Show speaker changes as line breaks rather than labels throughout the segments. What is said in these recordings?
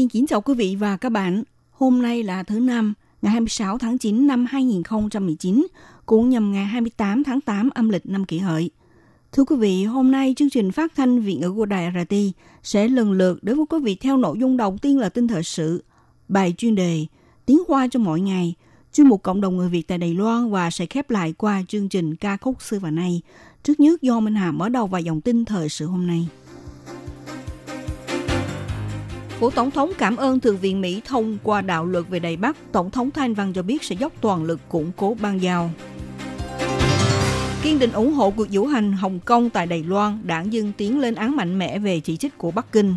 xin kính chào quý vị và các bạn. Hôm nay là thứ năm, ngày 26 tháng 9 năm 2019, cũng nhằm ngày 28 tháng 8 âm lịch năm kỷ hợi. Thưa quý vị, hôm nay chương trình phát thanh viện ngữ của Đài RT sẽ lần lượt đối với quý vị theo nội dung đầu tiên là tin thời sự, bài chuyên đề, tiếng hoa cho mỗi ngày, chuyên mục cộng đồng người Việt tại Đài Loan và sẽ khép lại qua chương trình ca khúc xưa và nay. Trước nhất do Minh Hà mở đầu và dòng tin thời sự hôm nay. Phủ Tổng thống cảm ơn Thượng viện Mỹ thông qua đạo luật về Đài Bắc. Tổng thống Thanh Văn cho biết sẽ dốc toàn lực củng cố bang giao. Kiên định ủng hộ cuộc diễu hành Hồng Kông tại Đài Loan, đảng dân tiến lên án mạnh mẽ về chỉ trích của Bắc Kinh.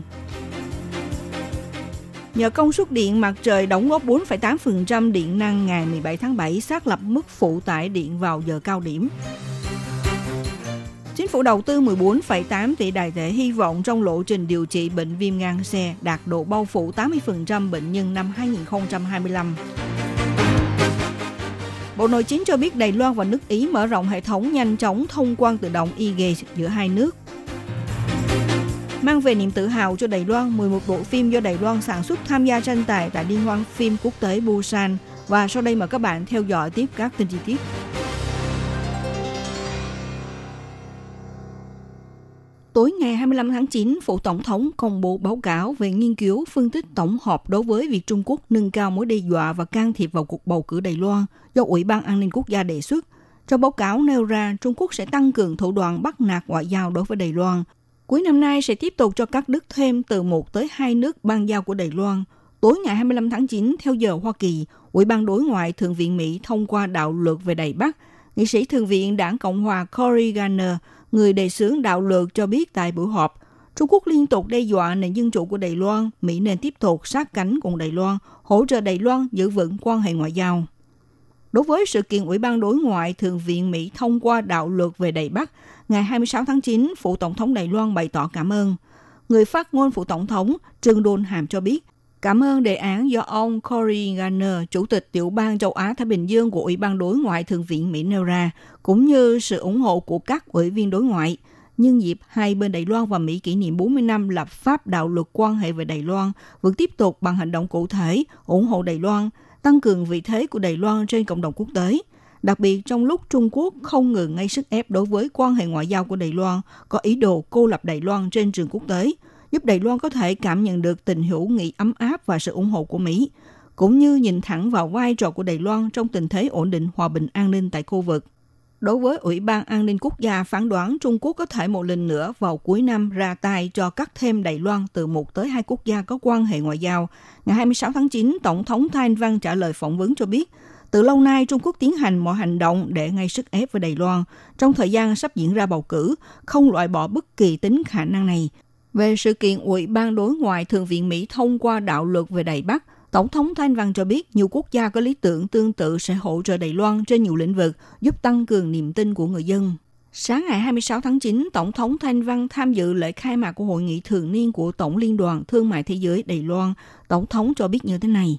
Nhờ công suất điện mặt trời đóng góp 4,8% điện năng ngày 17 tháng 7 xác lập mức phụ tải điện vào giờ cao điểm. Chính phủ đầu tư 14,8 tỷ đài tệ hy vọng trong lộ trình điều trị bệnh viêm gan C đạt độ bao phủ 80% bệnh nhân năm 2025. Bộ Nội chính cho biết Đài Loan và nước Ý mở rộng hệ thống nhanh chóng thông quan tự động e-gate giữa hai nước. Mang về niềm tự hào cho Đài Loan, 11 bộ phim do Đài Loan sản xuất tham gia tranh tài tại Liên hoan phim quốc tế Busan. Và sau đây mời các bạn theo dõi tiếp các tin chi tiết. Tối ngày 25 tháng 9, Phủ Tổng thống công bố báo cáo về nghiên cứu phân tích tổng hợp đối với việc Trung Quốc nâng cao mối đe dọa và can thiệp vào cuộc bầu cử Đài Loan do Ủy ban An ninh Quốc gia đề xuất. Trong báo cáo nêu ra, Trung Quốc sẽ tăng cường thủ đoạn bắt nạt ngoại giao đối với Đài Loan. Cuối năm nay sẽ tiếp tục cho các nước thêm từ một tới hai nước ban giao của Đài Loan. Tối ngày 25 tháng 9, theo giờ Hoa Kỳ, Ủy ban đối ngoại Thượng viện Mỹ thông qua đạo luật về Đài Bắc. Nghị sĩ Thượng viện Đảng Cộng hòa Cory Garner người đề xướng đạo luật cho biết tại buổi họp, Trung Quốc liên tục đe dọa nền dân chủ của Đài Loan, Mỹ nên tiếp tục sát cánh cùng Đài Loan, hỗ trợ Đài Loan giữ vững quan hệ ngoại giao. Đối với sự kiện Ủy ban đối ngoại Thượng viện Mỹ thông qua đạo luật về Đài Bắc, ngày 26 tháng 9, Phụ Tổng thống Đài Loan bày tỏ cảm ơn. Người phát ngôn Phụ Tổng thống Trương Đôn Hàm cho biết, Cảm ơn đề án do ông Cory Garner, Chủ tịch Tiểu bang châu Á Thái Bình Dương của Ủy ban Đối ngoại Thượng viện Mỹ nêu ra, cũng như sự ủng hộ của các ủy viên đối ngoại. Nhân dịp hai bên Đài Loan và Mỹ kỷ niệm 40 năm lập pháp đạo luật quan hệ về Đài Loan, vẫn tiếp tục bằng hành động cụ thể, ủng hộ Đài Loan, tăng cường vị thế của Đài Loan trên cộng đồng quốc tế. Đặc biệt trong lúc Trung Quốc không ngừng gây sức ép đối với quan hệ ngoại giao của Đài Loan, có ý đồ cô lập Đài Loan trên trường quốc tế – giúp Đài Loan có thể cảm nhận được tình hữu nghị ấm áp và sự ủng hộ của Mỹ, cũng như nhìn thẳng vào vai trò của Đài Loan trong tình thế ổn định hòa bình an ninh tại khu vực. Đối với Ủy ban An ninh Quốc gia phán đoán Trung Quốc có thể một lần nữa vào cuối năm ra tay cho cắt thêm Đài Loan từ một tới hai quốc gia có quan hệ ngoại giao. Ngày 26 tháng 9, Tổng thống Thanh Văn trả lời phỏng vấn cho biết, từ lâu nay Trung Quốc tiến hành mọi hành động để gây sức ép với Đài Loan. Trong thời gian sắp diễn ra bầu cử, không loại bỏ bất kỳ tính khả năng này. Về sự kiện Ủy ban đối ngoại Thượng viện Mỹ thông qua đạo luật về Đài Bắc, Tổng thống Thanh Văn cho biết nhiều quốc gia có lý tưởng tương tự sẽ hỗ trợ Đài Loan trên nhiều lĩnh vực, giúp tăng cường niềm tin của người dân. Sáng ngày 26 tháng 9, Tổng thống Thanh Văn tham dự lễ khai mạc của hội nghị thường niên của Tổng Liên đoàn Thương mại Thế giới Đài Loan. Tổng thống cho biết như thế này.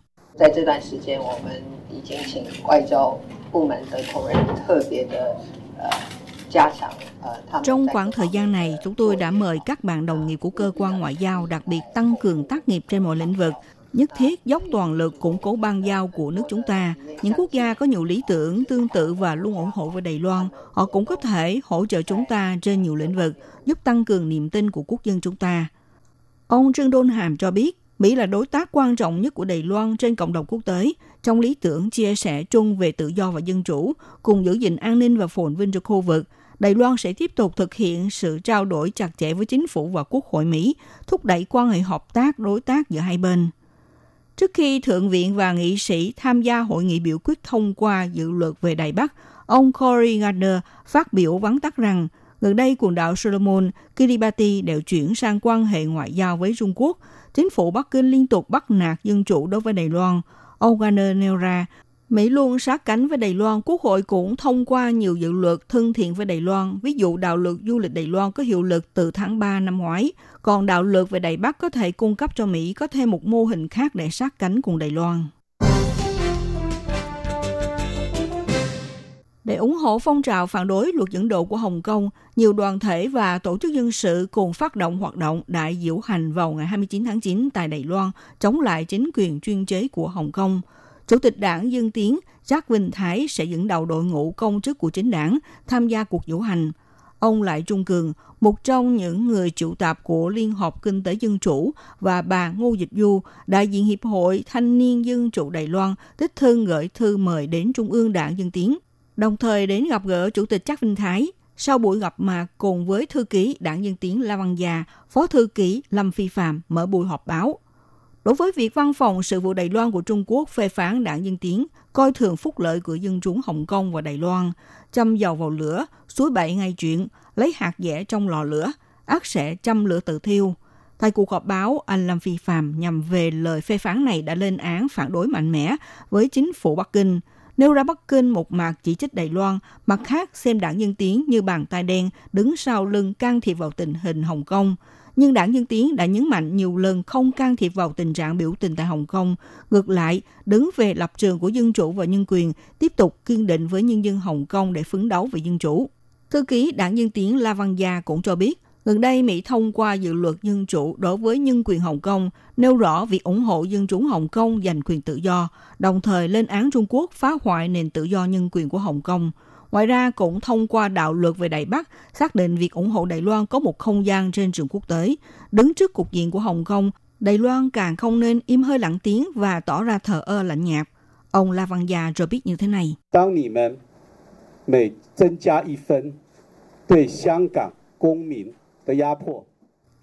Trong khoảng thời gian này, chúng tôi đã mời các bạn đồng nghiệp của cơ quan ngoại giao đặc biệt tăng cường tác nghiệp trên mọi lĩnh vực, nhất thiết dốc toàn lực củng cố bang giao của nước chúng ta. Những quốc gia có nhiều lý tưởng tương tự và luôn ủng hộ với Đài Loan, họ cũng có thể hỗ trợ chúng ta trên nhiều lĩnh vực, giúp tăng cường niềm tin của quốc dân chúng ta. Ông Trương Đôn Hàm cho biết, Mỹ là đối tác quan trọng nhất của Đài Loan trên cộng đồng quốc tế, trong lý tưởng chia sẻ chung về tự do và dân chủ, cùng giữ gìn an ninh và phồn vinh cho khu vực – Đài Loan sẽ tiếp tục thực hiện sự trao đổi chặt chẽ với chính phủ và quốc hội Mỹ, thúc đẩy quan hệ hợp tác đối tác giữa hai bên. Trước khi Thượng viện và nghị sĩ tham gia hội nghị biểu quyết thông qua dự luật về Đài Bắc, ông Cory Gardner phát biểu vắn tắt rằng Gần đây, quần đảo Solomon, Kiribati đều chuyển sang quan hệ ngoại giao với Trung Quốc. Chính phủ Bắc Kinh liên tục bắt nạt dân chủ đối với Đài Loan. Ông Gardner nêu ra, Mỹ luôn sát cánh với Đài Loan, Quốc hội cũng thông qua nhiều dự luật thân thiện với Đài Loan. Ví dụ đạo luật du lịch Đài Loan có hiệu lực từ tháng 3 năm ngoái, còn đạo luật về Đài Bắc có thể cung cấp cho Mỹ có thêm một mô hình khác để sát cánh cùng Đài Loan. Để ủng hộ phong trào phản đối luật dẫn độ của Hồng Kông, nhiều đoàn thể và tổ chức dân sự cùng phát động hoạt động đại diễu hành vào ngày 29 tháng 9 tại Đài Loan chống lại chính quyền chuyên chế của Hồng Kông. Chủ tịch đảng Dương Tiến Jack Vinh Thái sẽ dẫn đầu đội ngũ công chức của chính đảng tham gia cuộc diễu hành. Ông Lại Trung Cường, một trong những người triệu tập của Liên hợp Kinh tế Dân Chủ và bà Ngô Dịch Du, đại diện Hiệp hội Thanh niên Dân Chủ Đài Loan, tích thư gửi thư mời đến Trung ương Đảng Dân Tiến đồng thời đến gặp gỡ Chủ tịch Trác Vinh Thái. Sau buổi gặp mặt cùng với thư ký đảng Dân Tiến La Văn Già, phó thư ký Lâm Phi Phạm mở buổi họp báo. Đối với việc văn phòng sự vụ Đài Loan của Trung Quốc phê phán đảng Dân Tiến, coi thường phúc lợi của dân chúng Hồng Kông và Đài Loan, châm dầu vào lửa, suối bậy ngay chuyện, lấy hạt dẻ trong lò lửa, ác sẽ châm lửa tự thiêu. Tại cuộc họp báo, anh Lâm Phi Phạm nhằm về lời phê phán này đã lên án phản đối mạnh mẽ với chính phủ Bắc Kinh – nêu ra Bắc Kinh một mặt chỉ trích Đài Loan, mặt khác xem đảng dân Tiến như bàn tay đen đứng sau lưng can thiệp vào tình hình Hồng Kông. Nhưng đảng Nhân Tiến đã nhấn mạnh nhiều lần không can thiệp vào tình trạng biểu tình tại Hồng Kông. Ngược lại, đứng về lập trường của dân chủ và nhân quyền, tiếp tục kiên định với nhân dân Hồng Kông để phấn đấu về dân chủ. Thư ký đảng Nhân Tiến La Văn Gia cũng cho biết, Gần đây, Mỹ thông qua dự luật dân chủ đối với nhân quyền Hồng Kông, nêu rõ việc ủng hộ dân chúng Hồng Kông giành quyền tự do, đồng thời lên án Trung Quốc phá hoại nền tự do nhân quyền của Hồng Kông. Ngoài ra, cũng thông qua đạo luật về Đài Bắc, xác định việc ủng hộ Đài Loan có một không gian trên trường quốc tế. Đứng trước cục diện của Hồng Kông, Đài Loan càng không nên im hơi lặng tiếng và tỏ ra thờ ơ lạnh nhạt. Ông La Văn Gia cho biết như thế này. 当你们每增加一分对香港公民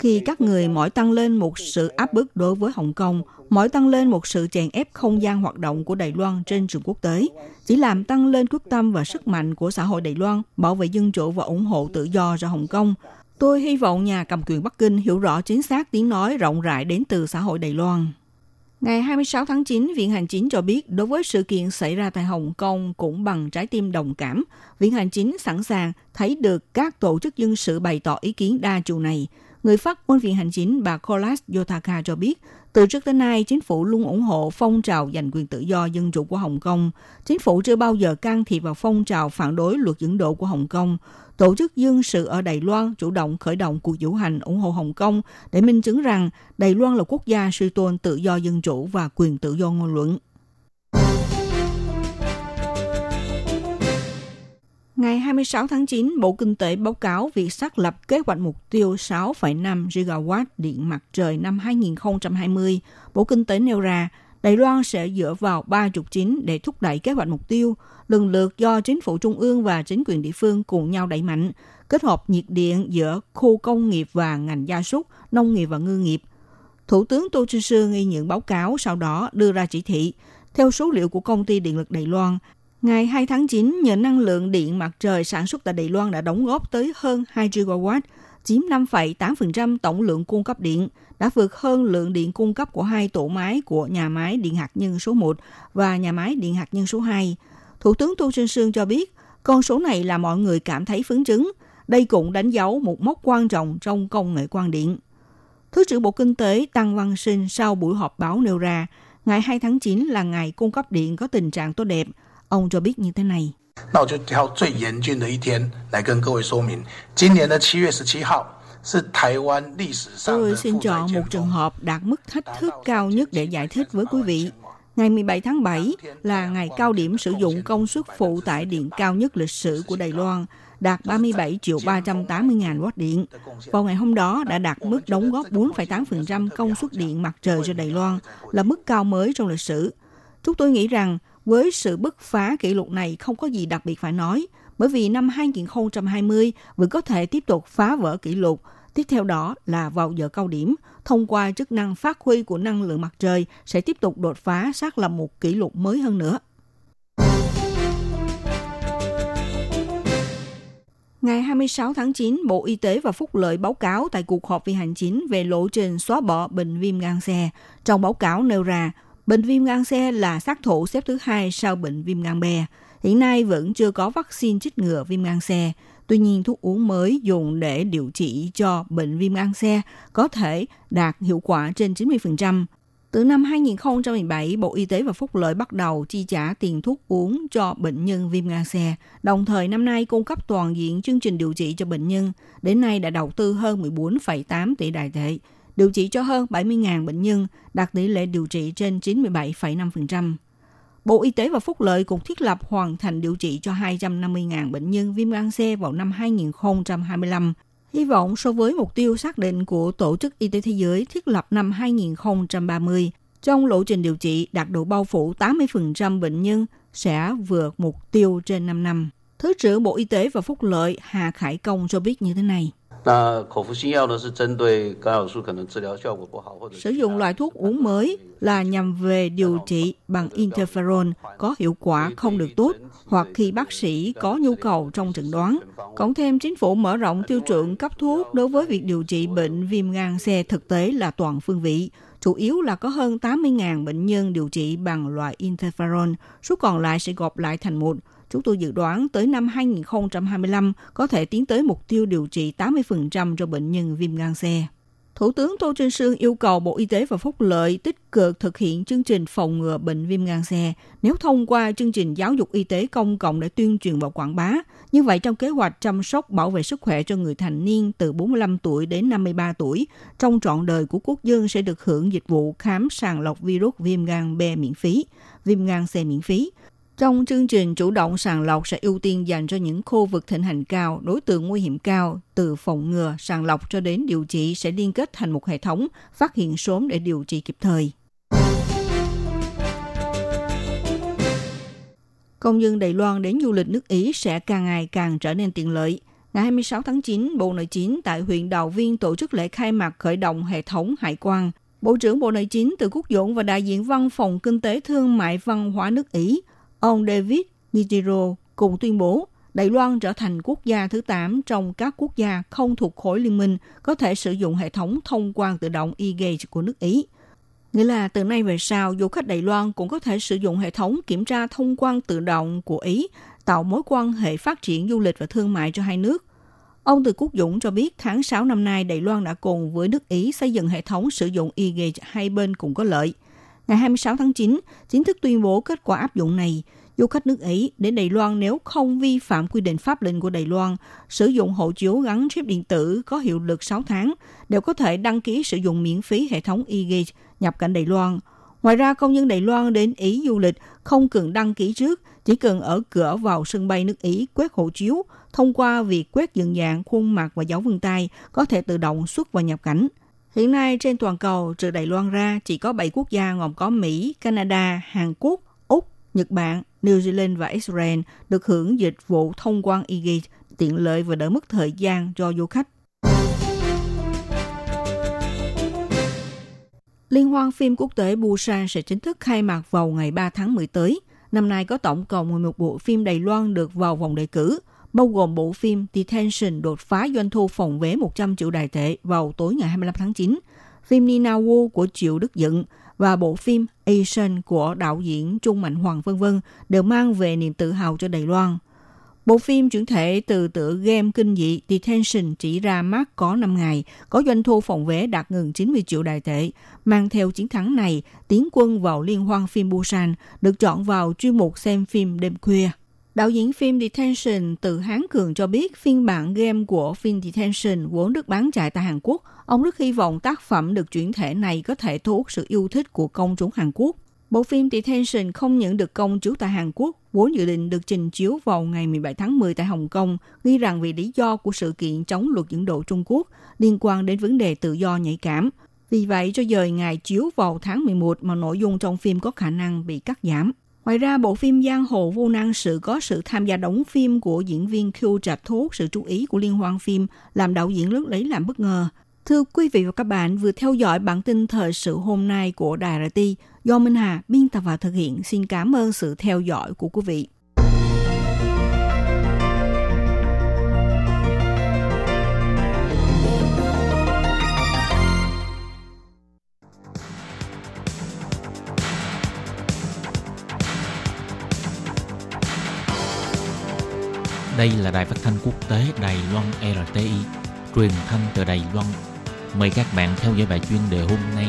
khi các người mỗi tăng lên một sự áp bức đối với Hồng Kông, mỗi tăng lên một sự chèn ép không gian hoạt động của Đài Loan trên trường quốc tế, chỉ làm tăng lên quyết tâm và sức mạnh của xã hội Đài Loan bảo vệ dân chủ và ủng hộ tự do cho Hồng Kông. Tôi hy vọng nhà cầm quyền Bắc Kinh hiểu rõ chính xác tiếng nói rộng rãi đến từ xã hội Đài Loan. Ngày 26 tháng 9, Viện Hành Chính cho biết đối với sự kiện xảy ra tại Hồng Kông cũng bằng trái tim đồng cảm, Viện Hành Chính sẵn sàng thấy được các tổ chức dân sự bày tỏ ý kiến đa chiều này. Người phát ngôn Viện Hành Chính bà Kolas Yotaka cho biết, từ trước tới nay, chính phủ luôn ủng hộ phong trào giành quyền tự do dân chủ của Hồng Kông. Chính phủ chưa bao giờ can thiệp vào phong trào phản đối luật dẫn độ của Hồng Kông. Tổ chức dân sự ở Đài Loan chủ động khởi động cuộc diễu hành ủng hộ Hồng Kông để minh chứng rằng Đài Loan là quốc gia suy tôn tự do dân chủ và quyền tự do ngôn luận. Ngày 26 tháng 9, Bộ Kinh tế báo cáo việc xác lập kế hoạch mục tiêu 6,5 gigawatt điện mặt trời năm 2020. Bộ Kinh tế nêu ra, Đài Loan sẽ dựa vào ba trục chính để thúc đẩy kế hoạch mục tiêu, lần lượt do chính phủ trung ương và chính quyền địa phương cùng nhau đẩy mạnh, kết hợp nhiệt điện giữa khu công nghiệp và ngành gia súc, nông nghiệp và ngư nghiệp. Thủ tướng Tô Trinh Sương ghi nhận báo cáo sau đó đưa ra chỉ thị. Theo số liệu của công ty điện lực Đài Loan, ngày 2 tháng 9, nhờ năng lượng điện mặt trời sản xuất tại Đài Loan đã đóng góp tới hơn 2 gigawatt, chiếm 5,8% tổng lượng cung cấp điện, đã vượt hơn lượng điện cung cấp của hai tổ máy của nhà máy điện hạt nhân số 1 và nhà máy điện hạt nhân số 2. Thủ tướng Tô Trinh Sương cho biết, con số này là mọi người cảm thấy phấn chấn. Đây cũng đánh dấu một mốc quan trọng trong công nghệ quang điện. Thứ trưởng Bộ Kinh tế Tăng Văn Sinh sau buổi họp báo nêu ra, ngày 2 tháng 9 là ngày cung cấp điện có tình trạng tốt đẹp. Ông cho biết như thế này.
那我就挑最严峻的一天来跟各位说明。今年的七月十七号
Tôi xin chọn một trường hợp đạt mức thách thức cao nhất để giải thích với quý vị. Ngày 17 tháng 7 là ngày cao điểm sử dụng công suất phụ tải điện cao nhất lịch sử của Đài Loan, đạt 37 triệu 380 ngàn watt điện. Vào ngày hôm đó đã đạt mức đóng góp 4,8% công suất điện mặt trời cho Đài Loan, là mức cao mới trong lịch sử. Chúng tôi nghĩ rằng với sự bứt phá kỷ lục này không có gì đặc biệt phải nói, bởi vì năm 2020 vẫn có thể tiếp tục phá vỡ kỷ lục. Tiếp theo đó là vào giờ cao điểm, thông qua chức năng phát huy của năng lượng mặt trời sẽ tiếp tục đột phá xác lập một kỷ lục mới hơn nữa. Ngày 26 tháng 9, Bộ Y tế và Phúc lợi báo cáo tại cuộc họp vi hành chính về lộ trình xóa bỏ bệnh viêm gan xe. Trong báo cáo nêu ra, bệnh viêm gan xe là sát thủ xếp thứ hai sau bệnh viêm gan B. Hiện nay vẫn chưa có vaccine chích ngừa viêm gan xe. Tuy nhiên, thuốc uống mới dùng để điều trị cho bệnh viêm gan xe có thể đạt hiệu quả trên 90%. Từ năm 2017, Bộ Y tế và Phúc lợi bắt đầu chi trả tiền thuốc uống cho bệnh nhân viêm gan C, đồng thời năm nay cung cấp toàn diện chương trình điều trị cho bệnh nhân. Đến nay đã đầu tư hơn 14,8 tỷ đại tệ, điều trị cho hơn 70.000 bệnh nhân, đạt tỷ lệ điều trị trên 97,5%. Bộ Y tế và Phúc lợi cũng thiết lập hoàn thành điều trị cho 250.000 bệnh nhân viêm gan C vào năm 2025, Hy vọng so với mục tiêu xác định của Tổ chức Y tế Thế giới thiết lập năm 2030, trong lộ trình điều trị đạt độ bao phủ 80% bệnh nhân sẽ vượt mục tiêu trên 5 năm. Thứ trưởng Bộ Y tế và Phúc lợi Hà Khải Công cho biết như thế này. Sử dụng loại thuốc uống mới là nhằm về điều trị bằng interferon có hiệu quả không được tốt hoặc khi bác sĩ có nhu cầu trong chẩn đoán. Cộng thêm chính phủ mở rộng tiêu chuẩn cấp thuốc đối với việc điều trị bệnh viêm gan C thực tế là toàn phương vị, chủ yếu là có hơn 80.000 bệnh nhân điều trị bằng loại interferon, số còn lại sẽ gộp lại thành một Chúng tôi dự đoán tới năm 2025 có thể tiến tới mục tiêu điều trị 80% cho bệnh nhân viêm gan C. Thủ tướng Tô Trinh Sương yêu cầu Bộ Y tế và Phúc lợi tích cực thực hiện chương trình phòng ngừa bệnh viêm gan C. Nếu thông qua chương trình giáo dục y tế công cộng để tuyên truyền và quảng bá, như vậy trong kế hoạch chăm sóc bảo vệ sức khỏe cho người thành niên từ 45 tuổi đến 53 tuổi, trong trọn đời của quốc dân sẽ được hưởng dịch vụ khám sàng lọc virus viêm gan B miễn phí, viêm gan C miễn phí, trong chương trình chủ động sàng lọc sẽ ưu tiên dành cho những khu vực thịnh hành cao, đối tượng nguy hiểm cao, từ phòng ngừa, sàng lọc cho đến điều trị sẽ liên kết thành một hệ thống, phát hiện sớm để điều trị kịp thời. Công dân Đài Loan đến du lịch nước Ý sẽ càng ngày càng trở nên tiện lợi. Ngày 26 tháng 9, Bộ Nội chính tại huyện Đào Viên tổ chức lễ khai mạc khởi động hệ thống hải quan. Bộ trưởng Bộ Nội chính Từ Quốc Dũng và đại diện Văn phòng Kinh tế Thương mại Văn hóa nước Ý Ông David Nijiro cùng tuyên bố Đài Loan trở thành quốc gia thứ 8 trong các quốc gia không thuộc khối liên minh có thể sử dụng hệ thống thông quan tự động e-gate của nước Ý. Nghĩa là từ nay về sau, du khách Đài Loan cũng có thể sử dụng hệ thống kiểm tra thông quan tự động của Ý, tạo mối quan hệ phát triển du lịch và thương mại cho hai nước. Ông Từ Quốc Dũng cho biết tháng 6 năm nay Đài Loan đã cùng với nước Ý xây dựng hệ thống sử dụng e-gate hai bên cùng có lợi – Ngày 26 tháng 9, chính thức tuyên bố kết quả áp dụng này. Du khách nước Ý đến Đài Loan nếu không vi phạm quy định pháp lệnh của Đài Loan, sử dụng hộ chiếu gắn chip điện tử có hiệu lực 6 tháng, đều có thể đăng ký sử dụng miễn phí hệ thống e-gate nhập cảnh Đài Loan. Ngoài ra, công dân Đài Loan đến Ý du lịch không cần đăng ký trước, chỉ cần ở cửa vào sân bay nước Ý quét hộ chiếu, thông qua việc quét dựng dạng khuôn mặt và dấu vân tay có thể tự động xuất và nhập cảnh. Hiện nay trên toàn cầu, trừ Đài Loan ra, chỉ có 7 quốc gia gồm có Mỹ, Canada, Hàn Quốc, Úc, Nhật Bản, New Zealand và Israel được hưởng dịch vụ thông quan e-gate tiện lợi và đỡ mất thời gian cho du khách. Liên hoan phim quốc tế Busan sẽ chính thức khai mạc vào ngày 3 tháng 10 tới. Năm nay có tổng cộng 11 bộ phim Đài Loan được vào vòng đề cử – bao gồm bộ phim Detention đột phá doanh thu phòng vé 100 triệu đài tệ vào tối ngày 25 tháng 9, phim Nina Wu của Triệu Đức Dựng và bộ phim Asian của đạo diễn Trung Mạnh Hoàng vân vân đều mang về niềm tự hào cho Đài Loan. Bộ phim chuyển thể từ tựa game kinh dị Detention chỉ ra mắt có 5 ngày, có doanh thu phòng vé đạt gần 90 triệu đài tệ. Mang theo chiến thắng này, tiến quân vào liên hoan phim Busan, được chọn vào chuyên mục xem phim đêm khuya. Đạo diễn phim Detention từ Hán Cường cho biết phiên bản game của phim Detention vốn được bán chạy tại Hàn Quốc. Ông rất hy vọng tác phẩm được chuyển thể này có thể thu hút sự yêu thích của công chúng Hàn Quốc. Bộ phim Detention không những được công chiếu tại Hàn Quốc, vốn dự định được trình chiếu vào ngày 17 tháng 10 tại Hồng Kông, nghi rằng vì lý do của sự kiện chống luật dẫn độ Trung Quốc liên quan đến vấn đề tự do nhạy cảm. Vì vậy cho dời ngày chiếu vào tháng 11 mà nội dung trong phim có khả năng bị cắt giảm. Ngoài ra, bộ phim Giang Hồ Vô Năng Sự có sự tham gia đóng phim của diễn viên Q Trạch thu hút sự chú ý của liên hoan phim, làm đạo diễn nước lấy làm bất ngờ. Thưa quý vị và các bạn, vừa theo dõi bản tin thời sự hôm nay của Đài RT do Minh Hà biên tập và thực hiện. Xin cảm ơn sự theo dõi của quý vị.
Đây là đài phát thanh quốc tế Đài Loan RTI, truyền thanh từ Đài Loan. Mời các bạn theo dõi bài chuyên đề hôm nay.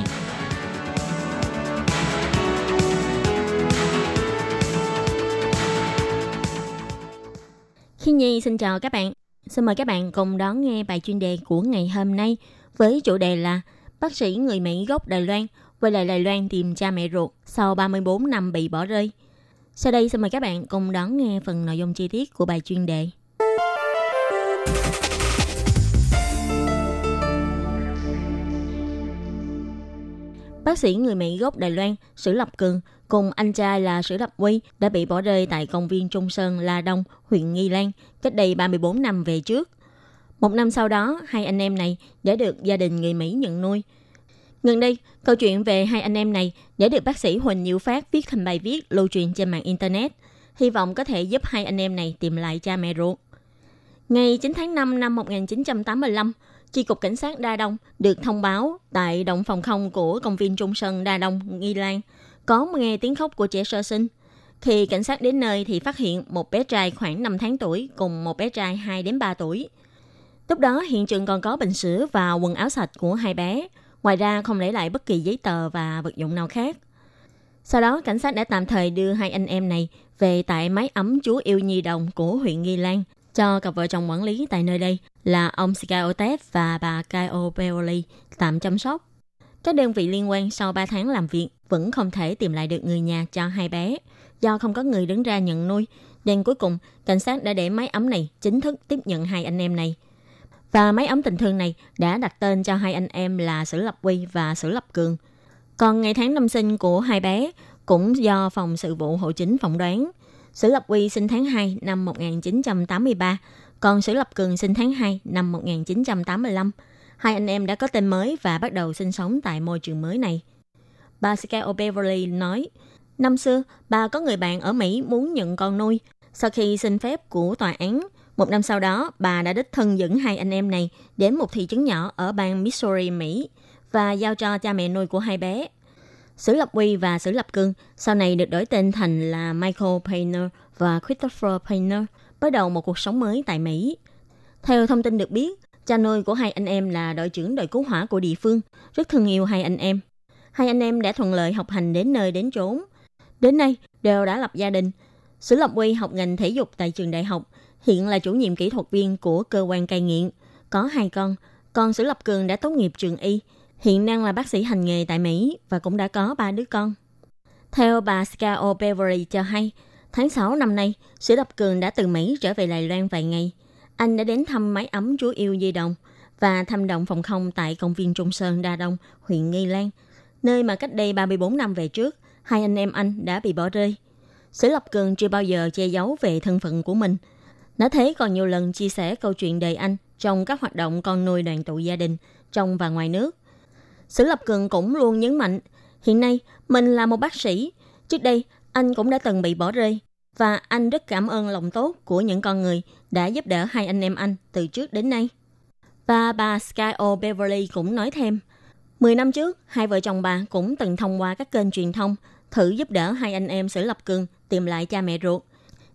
Khi Nhi xin chào các bạn. Xin mời các bạn cùng đón nghe bài chuyên đề của ngày hôm nay với chủ đề là Bác sĩ người Mỹ gốc Đài Loan quay lại Đài Loan tìm cha mẹ ruột sau 34 năm bị bỏ rơi. Sau đây xin mời các bạn cùng đón nghe phần nội dung chi tiết của bài chuyên đề. Bác sĩ người Mỹ gốc Đài Loan Sử Lập Cường cùng anh trai là Sử Lập Quy đã bị bỏ rơi tại công viên Trung Sơn La Đông, huyện Nghi Lan cách đây 34 năm về trước. Một năm sau đó, hai anh em này đã được gia đình người Mỹ nhận nuôi. Gần đây, câu chuyện về hai anh em này đã được bác sĩ Huỳnh Nhiễu Phát viết thành bài viết lưu truyền trên mạng Internet, hy vọng có thể giúp hai anh em này tìm lại cha mẹ ruột. Ngày 9 tháng 5 năm 1985, Chi cục Cảnh sát Đa Đông được thông báo tại động phòng không của công viên Trung Sơn Đa Đông, Nghi Lan, có nghe tiếng khóc của trẻ sơ sinh. Khi cảnh sát đến nơi thì phát hiện một bé trai khoảng 5 tháng tuổi cùng một bé trai 2 đến 3 tuổi. Lúc đó hiện trường còn có bình sữa và quần áo sạch của hai bé. Ngoài ra không để lại bất kỳ giấy tờ và vật dụng nào khác. Sau đó, cảnh sát đã tạm thời đưa hai anh em này về tại máy ấm chú yêu nhi đồng của huyện Nghi Lan cho cặp vợ chồng quản lý tại nơi đây là ông Sky Otep và bà Kyle Beoli tạm chăm sóc. Các đơn vị liên quan sau 3 tháng làm việc vẫn không thể tìm lại được người nhà cho hai bé do không có người đứng ra nhận nuôi. Nên cuối cùng, cảnh sát đã để máy ấm này chính thức tiếp nhận hai anh em này. Và máy ấm tình thương này đã đặt tên cho hai anh em là Sử Lập Quy và Sử Lập Cường. Còn ngày tháng năm sinh của hai bé cũng do phòng sự vụ hộ chính phỏng đoán. Sử Lập Quy sinh tháng 2 năm 1983, còn Sử Lập Cường sinh tháng 2 năm 1985. Hai anh em đã có tên mới và bắt đầu sinh sống tại môi trường mới này. Bà Sky O'Beverly nói, năm xưa, bà có người bạn ở Mỹ muốn nhận con nuôi. Sau khi xin phép của tòa án, một năm sau đó, bà đã đích thân dẫn hai anh em này đến một thị trấn nhỏ ở bang Missouri, Mỹ và giao cho cha mẹ nuôi của hai bé. Sử Lập Uy và Sử Lập Cương sau này được đổi tên thành là Michael Painter và Christopher Painter, bắt đầu một cuộc sống mới tại Mỹ. Theo thông tin được biết, cha nuôi của hai anh em là đội trưởng đội cứu hỏa của địa phương, rất thương yêu hai anh em. Hai anh em đã thuận lợi học hành đến nơi đến chốn. Đến nay, đều đã lập gia đình. Sử Lập Uy học ngành thể dục tại trường đại học, hiện là chủ nhiệm kỹ thuật viên của cơ quan cai nghiện, có hai con. Còn Sử Lập Cường đã tốt nghiệp trường y, hiện đang là bác sĩ hành nghề tại Mỹ và cũng đã có ba đứa con. Theo bà Scar Beverly cho hay, tháng 6 năm nay, Sử Lập Cường đã từ Mỹ trở về Đài Loan vài ngày. Anh đã đến thăm máy ấm chú yêu di động và thăm động phòng không tại công viên Trung Sơn Đa Đông, huyện Nghi Lan, nơi mà cách đây 34 năm về trước, hai anh em anh đã bị bỏ rơi. Sử Lập Cường chưa bao giờ che giấu về thân phận của mình – nó thế còn nhiều lần chia sẻ câu chuyện đời anh trong các hoạt động con nuôi đoàn tụ gia đình trong và ngoài nước. Sử Lập Cường cũng luôn nhấn mạnh, hiện nay mình là một bác sĩ. Trước đây, anh cũng đã từng bị bỏ rơi. Và anh rất cảm ơn lòng tốt của những con người đã giúp đỡ hai anh em anh từ trước đến nay. Và bà Sky O Beverly cũng nói thêm, 10 năm trước, hai vợ chồng bà cũng từng thông qua các kênh truyền thông thử giúp đỡ hai anh em Sử Lập Cường tìm lại cha mẹ ruột.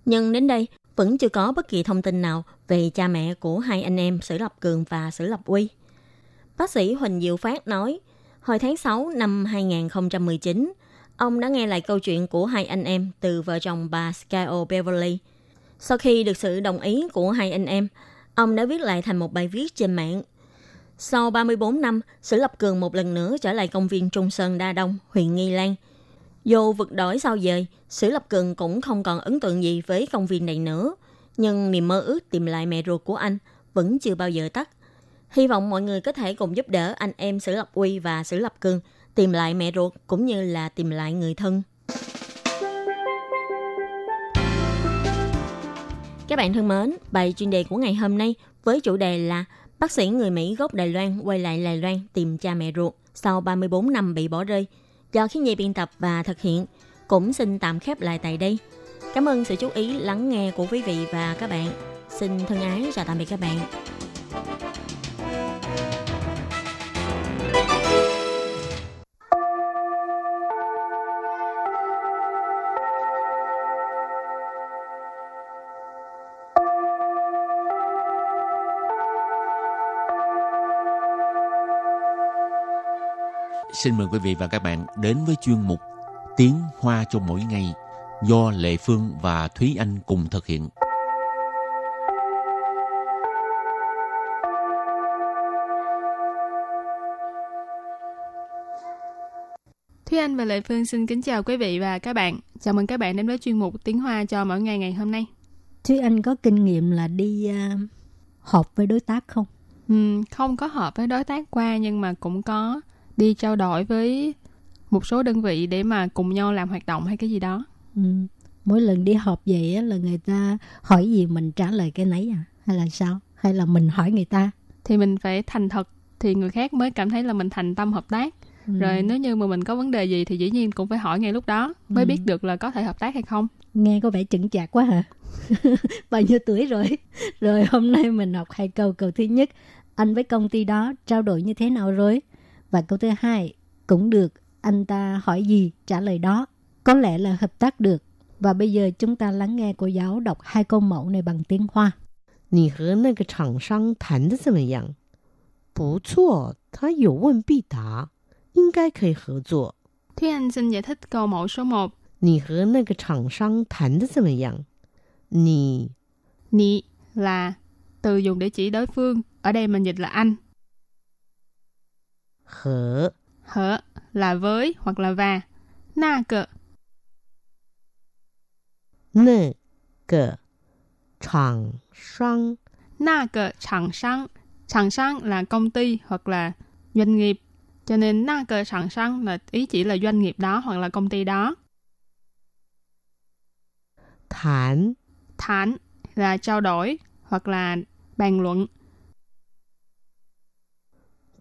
Nhưng đến đây, vẫn chưa có bất kỳ thông tin nào về cha mẹ của hai anh em Sử Lập Cường và Sử Lập Uy. Bác sĩ Huỳnh Diệu Phát nói, hồi tháng 6 năm 2019, ông đã nghe lại câu chuyện của hai anh em từ vợ chồng bà Skyo Beverly. Sau khi được sự đồng ý của hai anh em, ông đã viết lại thành một bài viết trên mạng. Sau 34 năm, Sử Lập Cường một lần nữa trở lại công viên Trung Sơn Đa Đông, huyện Nghi Lan – dù vực đổi sao dời, Sử Lập Cường cũng không còn ấn tượng gì với công viên này nữa. Nhưng niềm mơ ước tìm lại mẹ ruột của anh vẫn chưa bao giờ tắt. Hy vọng mọi người có thể cùng giúp đỡ anh em Sử Lập Uy và Sử Lập Cường tìm lại mẹ ruột cũng như là tìm lại người thân. Các bạn thân mến, bài chuyên đề của ngày hôm nay với chủ đề là bác sĩ người Mỹ gốc Đài Loan quay lại Đài Loan tìm cha mẹ ruột sau 34 năm bị bỏ rơi – do khi nhi biên tập và thực hiện, cũng xin tạm khép lại tại đây. Cảm ơn sự chú ý lắng nghe của quý vị và các bạn. Xin thân ái chào tạm biệt các bạn.
Xin mời quý vị và các bạn đến với chuyên mục Tiếng Hoa cho mỗi ngày do Lệ Phương và Thúy Anh cùng thực hiện.
Thúy Anh và Lệ Phương xin kính chào quý vị và các bạn. Chào mừng các bạn đến với chuyên mục Tiếng Hoa cho mỗi ngày ngày hôm nay.
Thúy Anh có kinh nghiệm là đi uh, họp với đối tác không?
Ừ, không có họp với đối tác qua nhưng mà cũng có đi trao đổi với một số đơn vị để mà cùng nhau làm hoạt động hay cái gì đó.
Ừ. Mỗi lần đi họp vậy á, là người ta hỏi gì mình trả lời cái nấy à? Hay là sao? Hay là mình hỏi người ta?
Thì mình phải thành thật thì người khác mới cảm thấy là mình thành tâm hợp tác. Ừ. Rồi nếu như mà mình có vấn đề gì thì dĩ nhiên cũng phải hỏi ngay lúc đó mới ừ. biết được là có thể hợp tác hay không.
Nghe có vẻ chững chạc quá hả? Bao nhiêu tuổi rồi? Rồi hôm nay mình học hai câu. Câu thứ nhất, anh với công ty đó trao đổi như thế nào rồi? Và câu thứ hai, cũng được, anh ta hỏi gì trả lời đó. Có lẽ là hợp tác được. Và bây giờ chúng ta lắng nghe cô giáo đọc hai câu mẫu này bằng tiếng Hoa.
你和那个厂商谈的怎么样？不错，他有问必答，应该可以合作。
Thúy Anh xin giải thích câu mẫu số 1.
你和那个厂商谈的怎么样？你
Nị là từ dùng để chỉ đối phương. Ở đây mình dịch là anh.
Hở.
Hở là với hoặc là và. Na cờ.
Nơ cờ. Chẳng sang.
Na cờ chẳng sang. Chẳng sang là công ty hoặc là doanh nghiệp. Cho nên na cờ chẳng sang là ý chỉ là doanh nghiệp đó hoặc là công ty đó.
Thản.
Thản là trao đổi hoặc là bàn luận.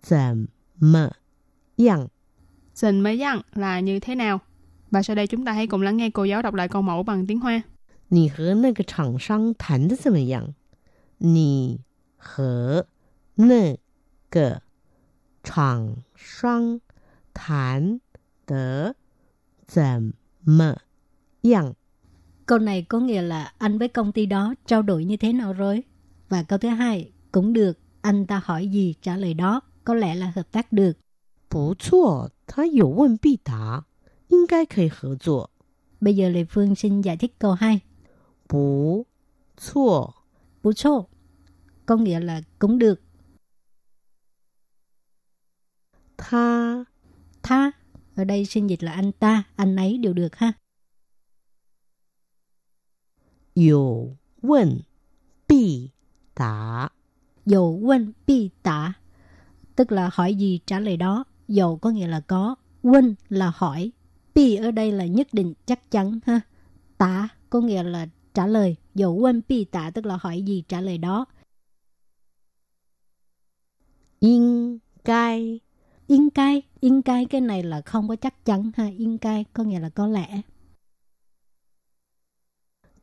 Zàm 么样？
Dình mới dặn là như thế nào? Và sau đây chúng ta hãy cùng lắng nghe cô giáo đọc lại câu mẫu bằng tiếng Hoa.
你和那个厂商谈的怎么样？你和那个厂商谈的怎么样？
Câu này có nghĩa là anh với công ty đó trao đổi như thế nào rồi? Và câu thứ hai, cũng được, anh ta hỏi gì trả lời đó, có lẽ là hợp tác được.
不错，他有问必答，应该可以合作。
Bây giờ Lê Phương xin giải thích câu 2.
不错，
Bú chô, có nghĩa là cũng được.
他
Tha, ở đây xin dịch là anh ta, anh ấy đều được ha.
有问必答。
Dầu quên bi tả, tức là hỏi gì trả lời đó, dầu có nghĩa là có, quên là hỏi, pi ở đây là nhất định chắc chắn ha. Tả có nghĩa là trả lời, dầu quên pi tả tức là hỏi gì trả lời đó.
yên cai
yên cai, yên cai cái này là không có chắc chắn ha, yên cai có nghĩa là có lẽ.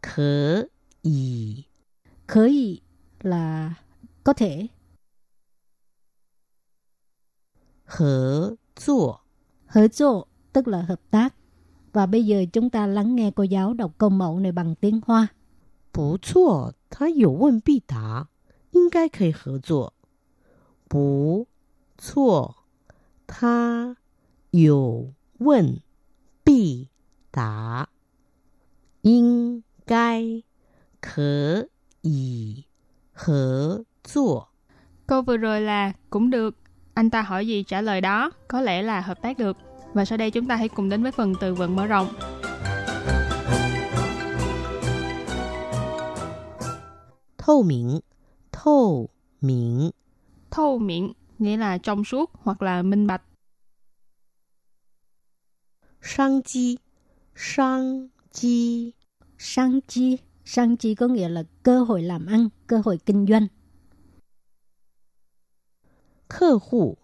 Khở ý
Khở ý là có thể.
合作。
Hợp作tức là hợp tác. Và bây giờ chúng ta lắng nghe cô giáo đọc câu mẫu này bằng tiếng Hoa.
不错，他有问必答，应该可以合作。不错，他有问必答，应该可以合作。
Câu vừa rồi là cũng được. anh ta hỏi gì trả lời đó, có lẽ là hợp tác được. Và sau đây chúng ta hãy cùng đến với phần từ vựng mở rộng.
Thâu miệng Thâu miệng
Thâu miệng nghĩa là trong suốt hoặc là minh bạch.
Sang chi Sang chi
Sang chi Sang chi có nghĩa là cơ hội làm ăn, cơ hội kinh doanh.
客户，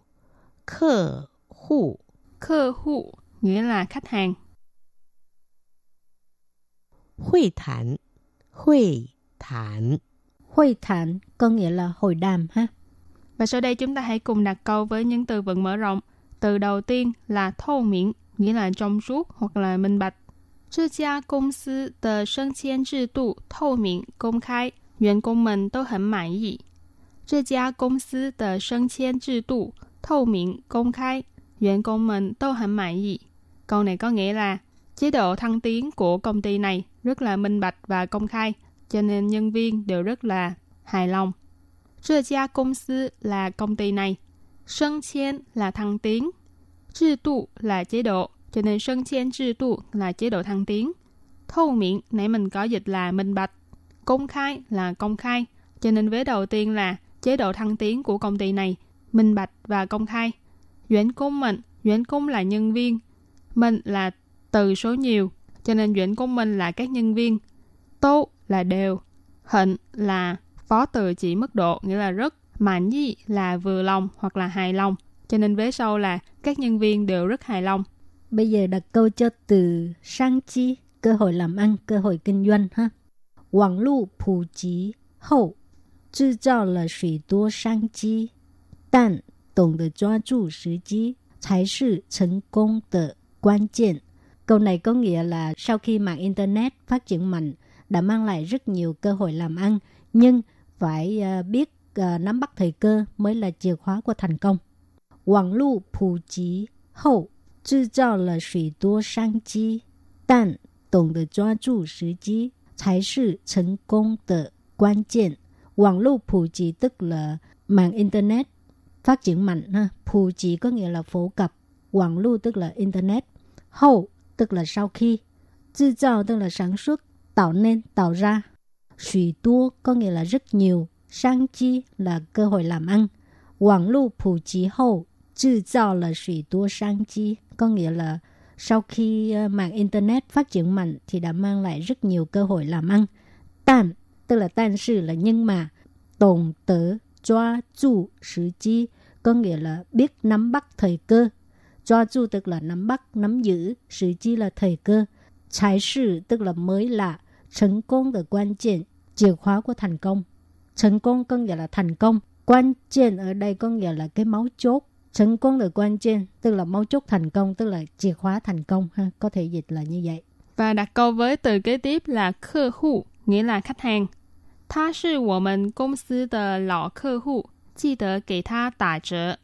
客户，
Khơ hụ nghĩa là khách hàng.
会谈，会谈，
Hội thản có nghĩa là hội đàm ha.
Và sau đây chúng ta hãy cùng đặt câu với những từ vựng mở rộng. Từ đầu tiên là thô miệng, nghĩa là trong suốt hoặc là minh bạch. 这家公司的升迁制度透明公开，员工们都很满意。 这家公司的升迁制度透明公开， viên công mình đều hẳn mãn ý. Câu này có nghĩa là chế độ thăng tiến của công ty này rất là minh bạch và công khai, cho nên nhân viên đều rất là hài lòng.这家公司 là công ty này,升迁là thăng tiến,制度là chế độ, cho nên升迁制độ là chế độ thăng tiến. Thâu miệng, nãy mình có dịch là minh bạch. Công khai là công khai, cho nên vế đầu tiên là chế độ thăng tiến của công ty này minh bạch và công khai. Duyễn Cung Mình, Duyễn Cung là nhân viên, Mình là từ số nhiều, cho nên Duyễn Cung Mình là các nhân viên. Tô là đều, Hịnh là phó từ chỉ mức độ, nghĩa là rất, mạnh Nhi là vừa lòng hoặc là hài lòng. Cho nên vế sau là các nhân viên đều rất hài lòng.
Bây giờ đặt câu cho từ sang chi, cơ hội làm ăn, cơ hội kinh doanh ha. Quảng lưu phù trí hậu 制造了许多商机，但懂得抓住时机才是成功的关键. Câu này có nghĩa là sau khi mạng Internet phát triển mạnh đã mang lại rất nhiều cơ hội làm ăn, nhưng phải uh, biết uh, nắm bắt thời cơ mới là chìa khóa của thành công. 网络普及后，制造了许多商机，但懂得抓住时机才是成功的关键. Hoàng lưu phù chỉ tức là mạng Internet phát triển mạnh. Ha. Phù trì có nghĩa là phổ cập. Hoàng lưu tức là Internet. Hậu tức là sau khi. Tự tạo tức là sản xuất, tạo nên, tạo ra. Sủy tua có nghĩa là rất nhiều. Sang chi là cơ hội làm ăn. Hoàng lưu phù trì hậu, tự tạo là sủy tua sang chi. Có nghĩa là sau khi ờ, mạng Internet phát triển mạnh thì đã mang lại rất nhiều cơ hội làm ăn. Tạm tức là 但是 là nhưng mà tổng tớ choa chu sử chi. Có nghĩa là biết nắm bắt thời cơ. Choa chu tức là nắm bắt, nắm giữ sử chi là thời cơ. Trái sự tức là mới là thành công là quan trọng chìa khóa của thành công. Thành công có nghĩa là thành công. Quan trọng ở đây có nghĩa là cái máu chốt. Thành công là quan trọng tức là máu chốt thành công, tức là chìa khóa thành công ha, có thể dịch là như vậy.
Và đặt câu với từ kế tiếp là khơ hụ nghĩa là khách hàng. 他是我们公司的老客户，记得给他打折。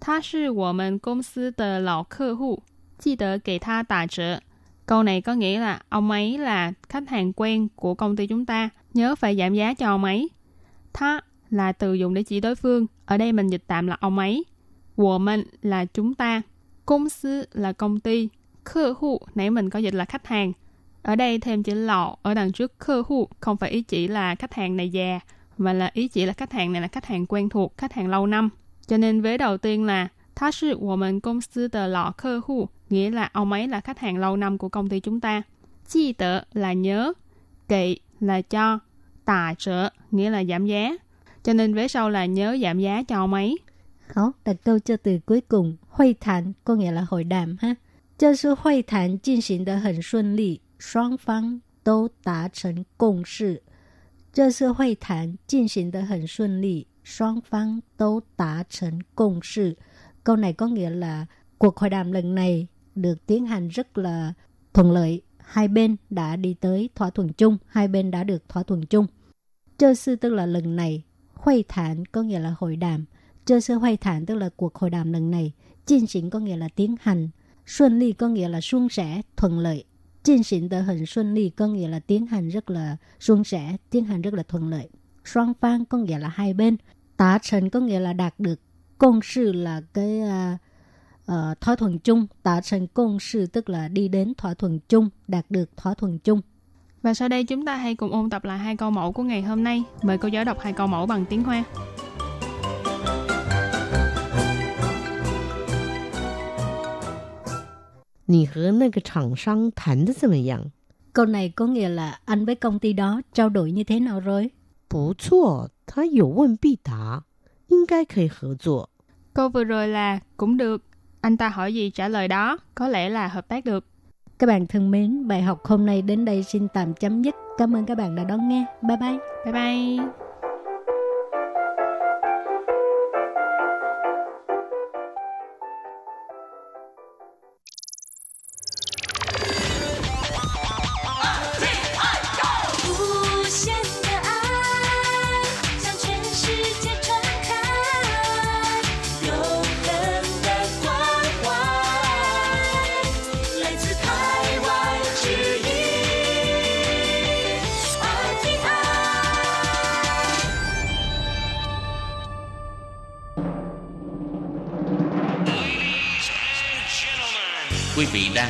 他是我们公司的老客户，记得给他打折。Câu này có nghĩa là ông ấy là khách hàng quen của công ty chúng ta, nhớ phải giảm giá cho ông ấy. Tha là từ dùng để chỉ đối phương, ở đây mình dịch tạm là ông ấy. Wo mình là chúng ta, công sư là công ty, khách户nãy mình có dịch là khách hàng. Ở đây thêm chữ lọ ở đằng trước khách户không phải ý chỉ là khách hàng này già, mà là ý chỉ là khách hàng này là khách hàng quen thuộc, khách hàng lâu năm. Cho nên vế đầu tiên là 他是我们公司的老客户, nghĩa là ông ấy là khách hàng lâu năm của công ty chúng ta. Chi tờ là nhớ, kỵ là cho, tà trợ nghĩa là giảm giá. Cho nên vế sau là nhớ giảm giá cho ông ấy.
Hảo, đặt câu cho từ cuối cùng. Hội thản có nghĩa là hội đàm ha. 这是会谈进行的很顺利， 双方都达成共识。这次会谈进行的很顺利，双方都达成共识。Câu này có nghĩa là cuộc hội đàm lần này được tiến hành rất là thuận lợi. Hai bên đã đi tới thỏa thuận chung, hai bên đã được thỏa thuận chung. Chơ sư tức là lần này, hội thản có nghĩa là hội đàm. Chơ sư hội thản tức là cuộc hội đàm lần này.进行có nghĩa là tiến hành. Xuân ly có nghĩa là suôn sẻ, thuận lợi. 进行的很顺利 có nghĩa là tiến hành rất là suôn sẻ, tiến hành rất là thuận lợi.双方 có nghĩa là hai bên. Tả thành có nghĩa là đạt được. Công sự là cái uh, uh, thỏa thuận chung. Tả thành công sự tức là đi đến thỏa thuận chung, đạt được thỏa thuận chung.
Và sau đây chúng ta hãy cùng ôn tập lại hai câu mẫu của ngày hôm nay. Mời cô giáo đọc hai câu mẫu bằng tiếng Hoa.
你和那个厂商谈的怎么样？
Câu này có nghĩa là anh với công ty đó trao đổi như thế nào rồi?
不错，他有问必答，应该可以合作。
Câu vừa rồi là cũng được. Anh ta hỏi gì trả lời đó, có lẽ là hợp tác được.
Các bạn thân mến, bài học hôm nay đến đây xin tạm chấm dứt. Cảm ơn các bạn đã đón nghe. Bye bye.
Bye bye.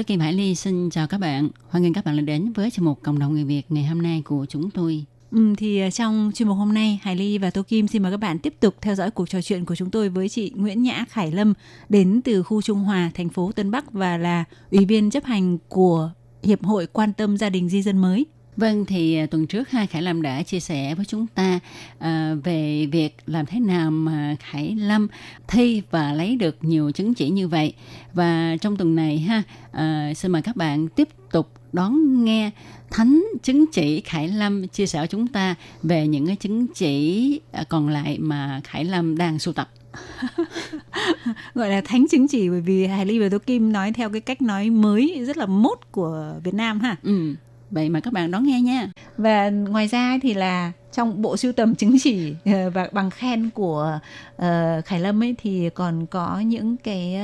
Tôi Kim Hải Ly xin chào các bạn. Hoan nghênh các bạn đến với chương mục Cộng đồng người Việt ngày hôm nay của chúng tôi.
Ừ, thì à, trong chuyên mục hôm nay, Hải Ly và Tô Kim xin mời các bạn tiếp tục theo dõi cuộc trò chuyện của chúng tôi với chị Nguyễn Nhã Khải Lâm đến từ khu Trung Hòa, thành phố Tân Bắc và là ủy viên chấp hành của Hiệp hội quan tâm gia đình di dân mới.
Vâng, thì à, tuần trước hai Khải Lâm đã chia sẻ với chúng ta à, về việc làm thế nào mà Khải Lâm thi và lấy được nhiều chứng chỉ như vậy. Và trong tuần này ha, à, xin mời các bạn tiếp tục đón nghe thánh chứng chỉ Khải Lâm chia sẻ với chúng ta về những cái chứng chỉ à, còn lại mà Khải Lâm đang sưu tập.
gọi là thánh chứng chỉ bởi vì Hải Ly và Tô Kim nói theo cái cách nói mới rất là mốt của Việt Nam ha.
Ừ vậy mà các bạn đón nghe nha.
Và ngoài ra thì là trong bộ sưu tầm chứng chỉ ờ, và bằng khen của uh, Khải Lâm ấy thì còn có những cái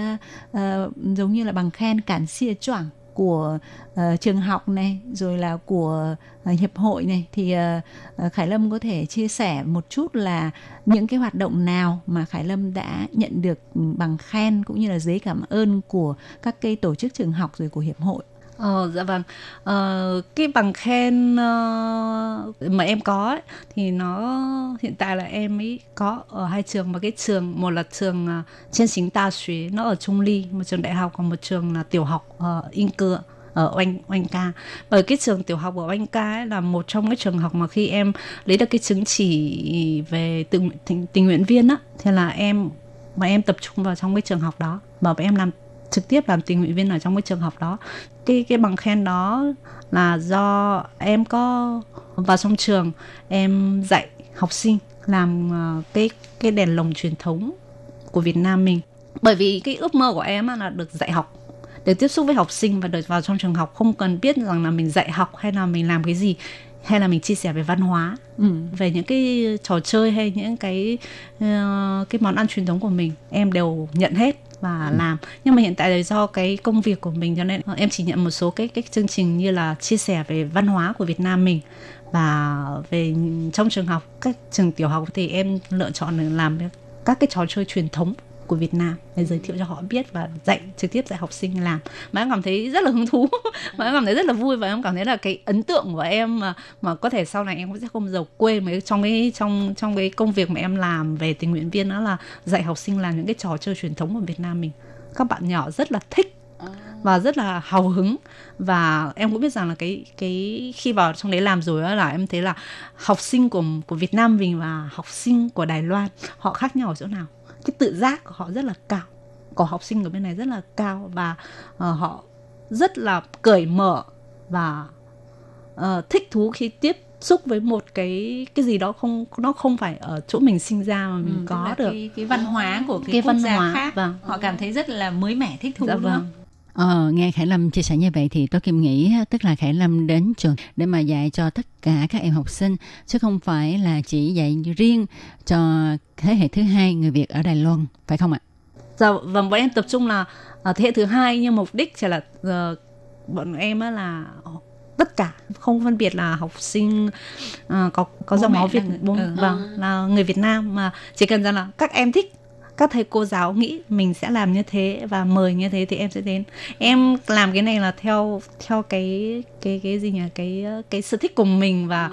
uh, giống như là bằng khen cản xia choảng của uh, trường học này rồi là của uh, hiệp hội này. Thì uh, Khải Lâm có thể chia sẻ một chút là những cái hoạt động nào mà Khải Lâm đã nhận được bằng khen cũng như là giấy cảm ơn của các cái tổ chức trường học rồi của hiệp hội?
Ờ, dạ vâng. Ờ, cái bằng khen uh, mà em có ấy, thì nó hiện tại là em ấy có ở hai trường mà cái trường một là trường ờ, uh, Chiên Xính Ta Xuế nó ở Trung Ly một trường đại học còn một trường là tiểu học ở uh, Yên Cửa ở oanh oanh ca bởi cái trường tiểu học ở oanh ca ấy là một trong cái trường học mà khi em lấy được cái chứng chỉ về tình, tình, tình nguyện viên á thì là em mà em tập trung vào trong cái trường học đó mà em làm trực tiếp làm tình nguyện viên ở trong cái trường học đó. Cái cái bằng khen đó là do em có vào trong trường em dạy học sinh làm uh, cái cái đèn lồng truyền thống của Việt Nam mình. Bởi vì cái ước mơ của em là được dạy học để tiếp xúc với học sinh và được vào trong trường học không cần biết rằng là mình dạy học hay là mình làm cái gì hay là mình chia sẻ về văn hóa ừ. về những cái trò chơi hay những cái uh, cái món ăn truyền thống của mình em đều nhận hết và ừ. làm nhưng mà hiện tại là do cái công việc của mình cho nên em chỉ nhận một số cái cái chương trình như là chia sẻ về văn hóa của Việt Nam mình và về trong trường học, các trường tiểu học thì em lựa chọn làm các cái trò chơi truyền thống của Việt Nam để giới thiệu cho họ biết và dạy, trực tiếp dạy học sinh làm. Mà em cảm thấy rất là hứng thú. Mà em cảm thấy rất là vui và em cảm thấy là cái ấn tượng của em mà mà có thể sau này em cũng sẽ không giàu quên mấy trong cái, trong trong cái công việc mà em làm về tình nguyện viên đó là dạy học sinh làm những cái trò chơi truyền thống của Việt Nam mình. Các bạn nhỏ rất là thích và rất là hào hứng. Và em cũng biết rằng là cái cái khi vào trong đấy làm rồi đó là em thấy là học sinh của của Việt Nam mình và học sinh của Đài Loan, họ khác nhau ở chỗ nào? Cái tự giác của họ rất là cao của học sinh ở bên này rất là cao và uh, họ rất là cởi mở và uh, thích thú khi tiếp xúc với một cái cái gì đó không nó không phải ở chỗ mình sinh ra mà mình ừ, có được
cái, cái văn hóa của cái,
cái
quốc
văn
gia
hóa
khác
vâng.
họ cảm thấy rất là mới mẻ thích thú
dạ, vâng.
Ờ, nghe Khải Lâm chia sẻ như vậy thì tôi Kim nghĩ tức là Khải Lâm đến trường để mà dạy cho tất cả các em học sinh chứ không phải là chỉ dạy riêng cho thế hệ thứ hai người Việt ở Đài Loan phải không ạ?
Dạ vâng bọn em tập trung là ở thế hệ thứ hai nhưng mục đích chỉ là uh, bọn em là tất cả không phân biệt là học sinh uh, có có dòng máu Việt bố, ừ. vâng là người Việt Nam mà chỉ cần rằng là các em thích các thầy cô giáo nghĩ mình sẽ làm như thế và mời như thế thì em sẽ đến. Em làm cái này là theo theo cái cái cái gì nhỉ? Cái cái sở thích của mình và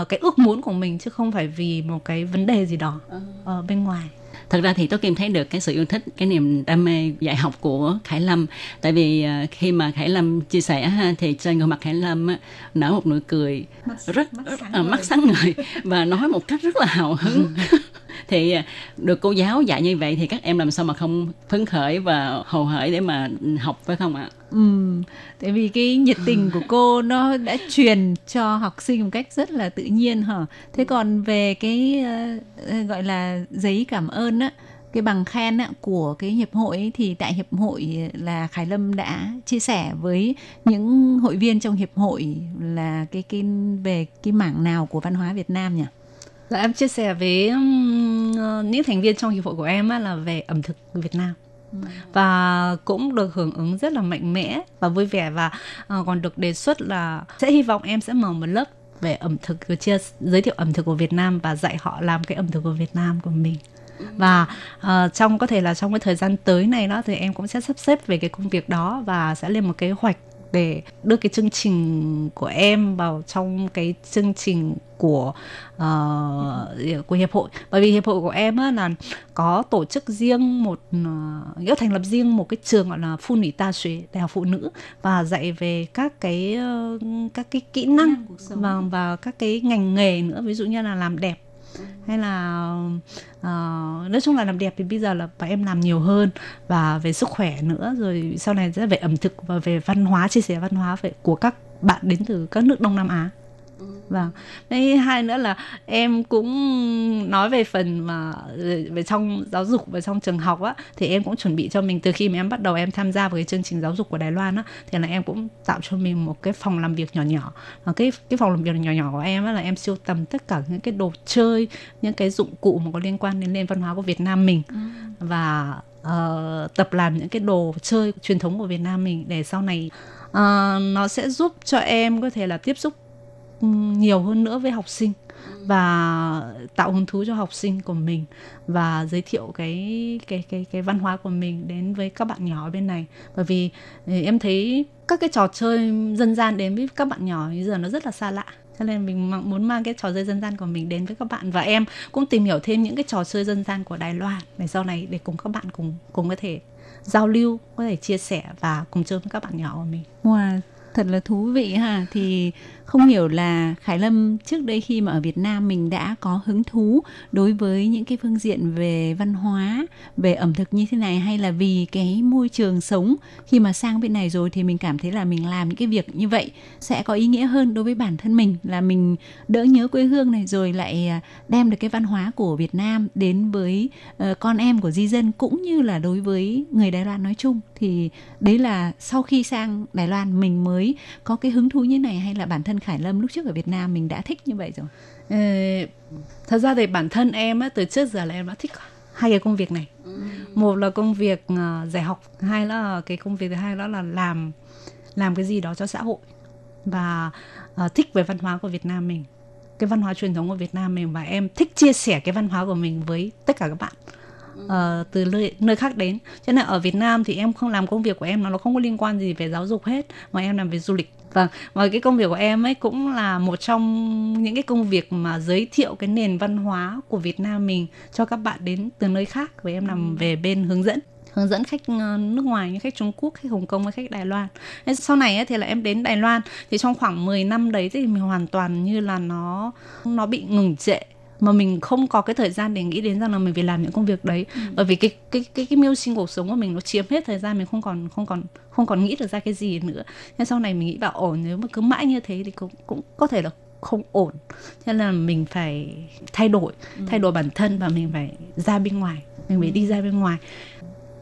uh, cái ước muốn của mình chứ không phải vì một cái vấn đề gì đó ừ. ở bên ngoài.
Thật ra thì tôi kim thấy được cái sự yêu thích cái niềm đam mê dạy học của khải lâm. Tại vì uh, khi mà khải lâm chia sẻ thì trên gương mặt khải lâm nở một nụ cười mắt, rất mắt sáng, uh, mắt sáng ngời và nói một cách rất là hào hứng thì à, được cô giáo dạy như vậy thì các em làm sao mà không phấn khởi và hồ hởi để mà học phải không ạ?
Ừ, tại vì cái nhiệt tình của cô nó đã truyền cho học sinh một cách rất là tự nhiên hả? Thế còn về cái uh, gọi là giấy cảm ơn á cái bằng khen á, của cái hiệp hội ấy, thì tại hiệp hội là Khải Lâm đã chia sẻ với những hội viên trong hiệp hội là cái cái về cái mảng nào của văn hóa Việt Nam nhỉ?
Dạ em chia sẻ với những thành viên trong hiệp hội của em á, là về ẩm thực Việt Nam. Và cũng được hưởng ứng rất là mạnh mẽ và vui vẻ và uh, còn được đề xuất là sẽ hy vọng em sẽ mở một lớp về ẩm thực chia giới thiệu ẩm thực của Việt Nam và dạy họ làm cái ẩm thực của Việt Nam của mình. Và uh, trong có thể là trong cái thời gian tới này đó thì em cũng sẽ sắp xếp về cái công việc đó và sẽ lên một kế hoạch để đưa cái chương trình của em vào trong cái chương trình của uh, của hiệp hội. Bởi vì hiệp hội của em á, là có tổ chức riêng một uh, nghĩa thành lập riêng một cái trường gọi là phụ nữ ta xuế đại học phụ nữ và dạy về các cái uh, các cái kỹ năng và và các cái ngành nghề nữa. Ví dụ như là làm đẹp hay là uh, nói chung là làm đẹp thì bây giờ là bọn em làm nhiều hơn và về sức khỏe nữa. Rồi sau này sẽ về ẩm thực và về văn hóa chia sẻ văn hóa về của các bạn đến từ các nước Đông Nam Á vâng. Đây hai nữa là em cũng nói về phần mà về trong giáo dục và trong trường học á thì em cũng chuẩn bị cho mình từ khi mà em bắt đầu em tham gia vào cái chương trình giáo dục của Đài Loan á thì là em cũng tạo cho mình một cái phòng làm việc nhỏ nhỏ. Và cái cái phòng làm việc nhỏ nhỏ của em á là em siêu tầm tất cả những cái đồ chơi những cái dụng cụ mà có liên quan đến nền văn hóa của Việt Nam mình. Ừ. và uh, tập làm những cái đồ chơi truyền thống của Việt Nam mình để sau này uh, nó sẽ giúp cho em có thể là tiếp xúc nhiều hơn nữa với học sinh và tạo hứng thú cho học sinh của mình và giới thiệu cái cái cái cái văn hóa của mình đến với các bạn nhỏ bên này bởi vì ừ, em thấy các cái trò chơi dân gian đến với các bạn nhỏ bây giờ nó rất là xa lạ cho nên mình muốn mang cái trò chơi dân gian của mình đến với các bạn và em cũng tìm hiểu thêm những cái trò chơi dân gian của Đài Loan để sau này để cùng các bạn cùng cùng có thể giao lưu có thể chia sẻ và cùng chơi với các bạn nhỏ của mình.
Wow, thật là thú vị ha. Thì không hiểu là Khải Lâm trước đây khi mà ở Việt Nam mình đã có hứng thú đối với những cái phương diện về văn hóa, về ẩm thực như thế này hay là vì cái môi trường sống? Khi mà sang bên này rồi thì mình cảm thấy là mình làm những cái việc như vậy sẽ có ý nghĩa hơn đối với bản thân mình là mình đỡ nhớ quê hương này rồi lại à, đem được cái văn hóa của Việt Nam đến với ờ, con em của di dân cũng như là đối với người Đài Loan nói chung. Thì đấy là sau khi sang Đài Loan mình mới có cái hứng thú như này hay là bản thân Khải Lâm lúc trước ở Việt Nam mình đã thích như vậy rồi?
Ờ, thật ra thì bản thân em á, từ trước giờ là em đã thích hai cái công việc này. Ừ. Một là công việc uh, dạy học, hai là cái công việc thứ hai đó là làm làm cái gì đó cho xã hội và uh, thích về văn hóa của Việt Nam mình cái văn hóa truyền thống của Việt Nam mình và em thích chia sẻ cái văn hóa của mình với tất cả các bạn uh, từ nơi, nơi khác đến. Cho nên ở Việt Nam thì em không làm công việc của em nó không có liên quan gì về giáo dục hết mà em làm về du lịch. Vâng và cái công việc của em ấy cũng là một trong những cái công việc mà giới thiệu cái nền văn hóa của Việt Nam mình cho các bạn đến từ nơi khác và em làm về bên hướng dẫn. Hướng dẫn khách ờ, nước ngoài như khách Trung Quốc, khách Hồng Kông hay khách Đài Loan. Sau này ấy, thì là em đến Đài Loan. Thì trong khoảng 10 năm đấy thì mình hoàn toàn như là nó nó bị ngừng trệ mà mình không có cái thời gian để nghĩ đến rằng là mình phải làm những công việc đấy. Ừ. bởi vì cái cái cái cái mưu sinh cuộc sống của mình nó chiếm hết thời gian mình không còn không còn không còn nghĩ được ra cái gì nữa. Nên sau này mình nghĩ bảo ổn nếu mà cứ mãi như thế thì cũng cũng có thể là không ổn. Cho nên là mình phải thay đổi ừ. thay đổi bản thân và mình phải ra bên ngoài. Mình phải đi ra bên ngoài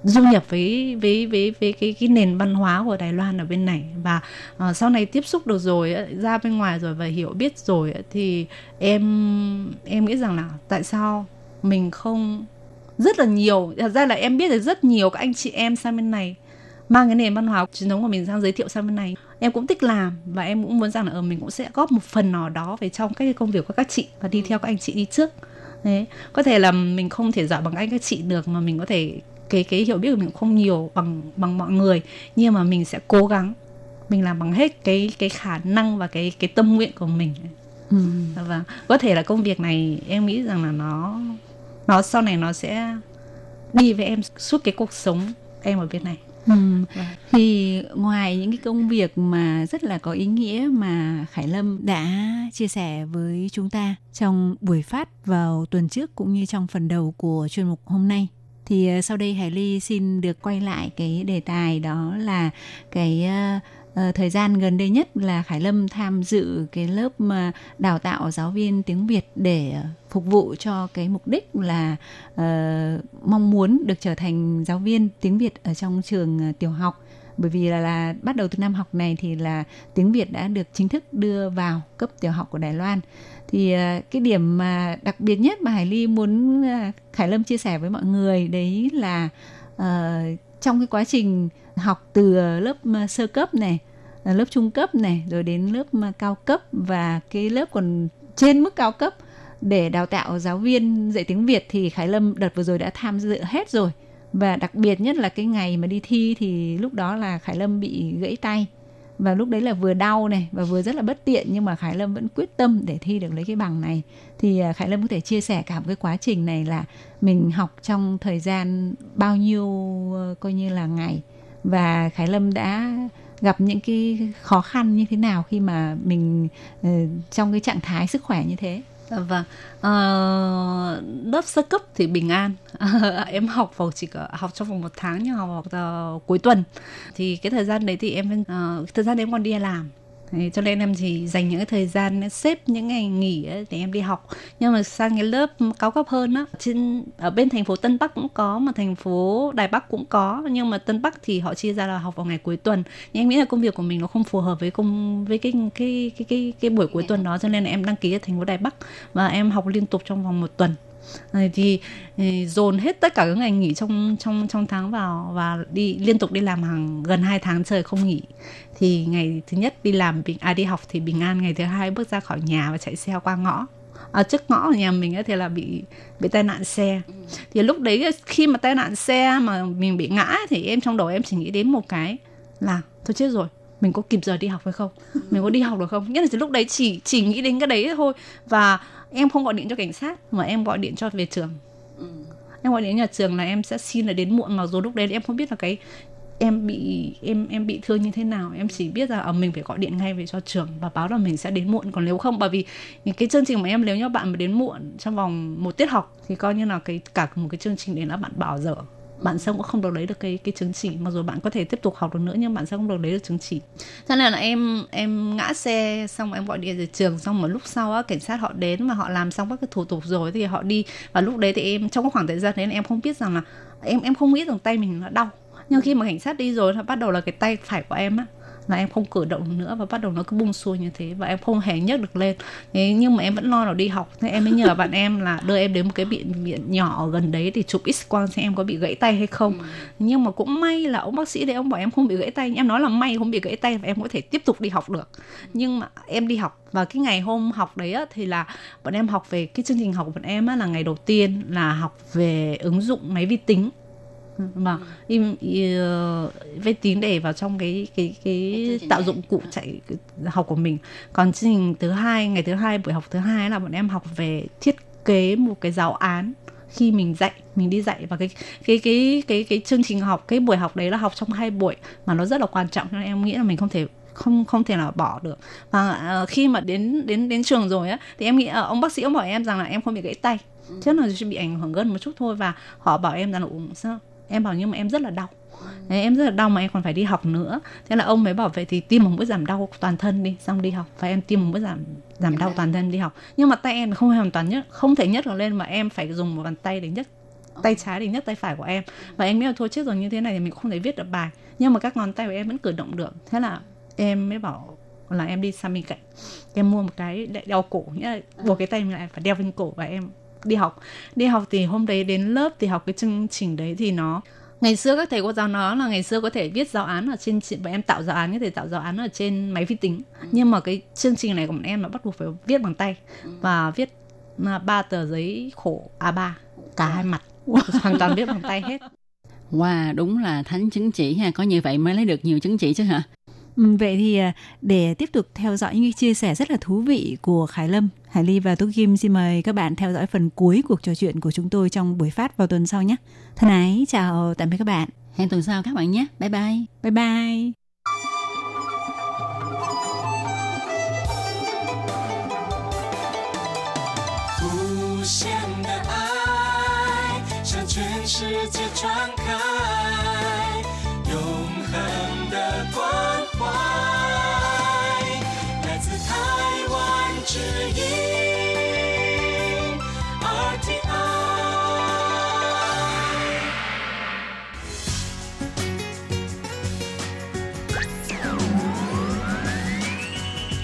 du nhập với với với với cái cái nền văn hóa của Đài Loan ở bên này. Và uh, sau này tiếp xúc được rồi ra bên ngoài rồi và hiểu biết rồi thì em em nghĩ rằng là tại sao mình không rất là nhiều thật ra là em biết được rất nhiều các anh chị em sang bên này mang cái nền văn hóa truyền thống của mình sang giới thiệu sang bên này. Em cũng thích làm và em cũng muốn rằng là ở ờ, mình cũng sẽ góp một phần nào đó về trong cái công việc của các chị và đi theo các anh chị đi trước. Đấy có thể là mình không thể giỏi bằng anh các chị được mà mình có thể cái cái hiểu biết của mình không nhiều bằng bằng mọi người nhưng mà mình sẽ cố gắng mình làm bằng hết cái cái khả năng và cái cái tâm nguyện của mình ừ. và có thể là công việc này em nghĩ rằng là nó nó sau này nó sẽ đi với em suốt cái cuộc sống em ở bên này
Ừ. Vâng. Thì ngoài những cái công việc mà rất là có ý nghĩa mà Khải Lâm đã chia sẻ với chúng ta trong buổi phát vào tuần trước cũng như trong phần đầu của chuyên mục hôm nay thì ờ, sau đây Hải Ly xin được quay lại cái đề tài đó là cái uh, uh, thời gian gần đây nhất là Khải Lâm tham dự cái lớp mà đào tạo giáo viên tiếng Việt để phục vụ cho cái mục đích là uh, mong muốn được trở thành giáo viên tiếng Việt ở trong trường tiểu học. Bởi vì là, là bắt đầu từ năm học này thì là tiếng Việt đã được chính thức đưa vào cấp tiểu học của Đài Loan thì à, cái điểm mà đặc biệt nhất mà Hải Ly muốn à, Khải Lâm chia sẻ với mọi người đấy là uh, trong cái quá trình học từ lớp à, sơ cấp này lớp trung cấp này rồi đến lớp cao cấp và cái lớp còn trên mức cao cấp để đào tạo giáo viên dạy tiếng Việt thì Khải Lâm đợt vừa rồi đã tham dự hết rồi. Và đặc biệt nhất là cái ngày mà đi thi thì lúc đó là Khải Lâm bị gãy tay và lúc đấy là vừa đau này và vừa rất là bất tiện, nhưng mà Khải Lâm vẫn quyết tâm để thi được lấy cái bằng này. Thì à, Khải Lâm có thể chia sẻ cả một cái quá trình này là mình học trong thời gian bao nhiêu ờ, coi như là ngày? Và Khải Lâm đã gặp những cái khó khăn như thế nào khi mà mình ờ, trong cái trạng thái sức khỏe như thế?
Và uh, lớp sơ cấp thì bình an. em học vào chỉ có học trong vòng một tháng nhưng học vào ờ, cuối tuần. Thì cái thời gian đấy thì em uh, thời gian đấy em còn đi làm Thế cho nên em chỉ dành những cái thời gian xếp những ngày nghỉ ấy để em đi học. Nhưng mà sang cái lớp cao cấp hơn á, trên, ở bên thành phố Tân Bắc cũng có, mà thành phố Đài Bắc cũng có. Nhưng mà Tân Bắc thì họ chia ra là học vào ngày cuối tuần. Nhưng em nghĩ là công việc của mình nó không phù hợp với công, với cái cái cái cái cái buổi cuối tuần đó, cho nên là em đăng ký ở thành phố Đài Bắc và em học liên tục trong vòng một tuần. Ờ, thì, ừ, dồn hết tất cả các ngày nghỉ trong trong trong tháng vào và đi liên tục đi làm hàng gần 2 tháng trời không nghỉ. Thì ngày thứ nhất đi làm bình à đi học thì bình an ngày thứ hai bước ra khỏi nhà và chạy xe qua ngõ. Ở trước ngõ ở nhà mình ấy thì là bị bị tai nạn xe. Thì lúc đấy khi mà tai nạn xe mà mình bị ngã thì em trong đầu em chỉ nghĩ đến một cái là tôi chết rồi mình có kịp giờ đi học hay không? Mình có đi học được không? Nghĩa là lúc đấy chỉ chỉ nghĩ đến cái đấy thôi. Và em không gọi điện cho cảnh sát mà em gọi điện cho về trường. Ừ. em gọi đến nhà trường là em sẽ xin là đến muộn mặc dù lúc đấy em không biết là cái em bị em em bị thương như thế nào. Em chỉ biết là ở mình phải gọi điện ngay về cho trường và báo là mình sẽ đến muộn. Còn nếu không bởi vì cái chương trình mà em nếu như bạn mà đến muộn trong vòng một tiết học thì coi như là cái cả một cái chương trình đấy là bạn bỏ dở bạn sẽ cũng không được lấy được cái cái chứng chỉ, mặc dù bạn có thể tiếp tục học được nữa nhưng bạn sẽ không được lấy được chứng chỉ. Cho nên là em em ngã xe xong em gọi điện về trường, xong một lúc sau á, cảnh sát họ đến và họ làm xong các cái thủ tục rồi thì họ đi. Và lúc đấy thì em, trong cái khoảng thời gian đấy em không biết rằng là, em em không nghĩ rằng tay mình nó đau. Nhưng khi mà cảnh sát đi rồi bắt đầu là cái tay phải của em á là em không cử động nữa và bắt đầu nó cứ bung xuôi như thế và em không hề nhấc được lên. Thế nhưng mà em vẫn lo là đi học. Thế em mới nhờ bạn em là đưa em đến một cái bệnh viện nhỏ ở gần đấy thì chụp x quang xem em có bị gãy tay hay không. Ừ. nhưng mà cũng may là ông bác sĩ đấy ông bảo em không bị gãy tay. Em nói là may không bị gãy tay và em có thể tiếp tục đi học được. Nhưng mà em đi học và cái ngày hôm học đấy á, thì là bọn em học về cái chương trình học của bọn em á, là ngày đầu tiên là học về ứng dụng máy vi tính mà im với tiếng để vào trong cái cái cái tạo dụng cụ chạy học của mình. Còn chương trình thứ hai ngày thứ hai buổi học thứ hai là bọn em học về thiết kế một cái giáo án khi mình dạy mình đi dạy. Và cái cái cái cái cái chương trình học cái buổi học đấy là học trong hai buổi mà nó rất là quan trọng. Cho nên em nghĩ là mình không thể không không thể nào bỏ được. Và uh, khi mà đến đến đến trường rồi á thì em nghĩ uh, ông bác sĩ ông bảo em rằng là em không bị gãy tay. Ừ. chứ là chỉ bị ảnh hưởng gân một chút thôi và họ bảo em rằng là uống sao em bảo nhưng mà em rất là đau. Đấy, em rất là đau mà em còn phải đi học nữa. Thế là ông mới bảo vậy thì tiêm một mũi giảm đau toàn thân đi xong đi học. Và em tiêm một mũi giảm giảm đau toàn thân đi học. Nhưng mà tay em không hoàn toàn nhất không thể nhấc được lên mà em phải dùng một bàn tay để nhấc tay trái để nhấc tay phải của em. Và em nghĩ là thôi chết rồi như thế này thì mình không thể viết được bài. Nhưng mà các ngón tay của em vẫn cử động được. Thế là em mới bảo là em đi sang bên cạnh. Em mua một cái đeo cổ nghĩa là buộc cái tay mình lại phải đeo bên cổ và em đi học đi học thì hôm đấy đến lớp thì học cái chương trình đấy thì nó ngày xưa các thầy cô giáo nói là ngày xưa có thể viết giáo án ở trên và em tạo giáo án có thể tạo giáo án ở trên máy vi tính ừ. nhưng mà cái chương trình này của bọn em là bắt buộc phải viết bằng tay ừ. và viết ba tờ giấy khổ A3 cả hai mặt hoàn toàn viết bằng tay hết
Wow, đúng là thánh chứng chỉ ha, có như vậy mới lấy được nhiều chứng chỉ chứ hả?
Ừ, vậy thì à, để tiếp tục theo dõi những chia sẻ rất là thú vị của Khải Lâm, Hải Ly và Tú Kim xin mời các bạn theo dõi phần cuối cuộc trò chuyện của chúng tôi trong buổi phát vào tuần sau nhé. Thân ái, chào tạm biệt các bạn.
Hẹn tuần sau các bạn nhé. Bye bye.
Bye bye.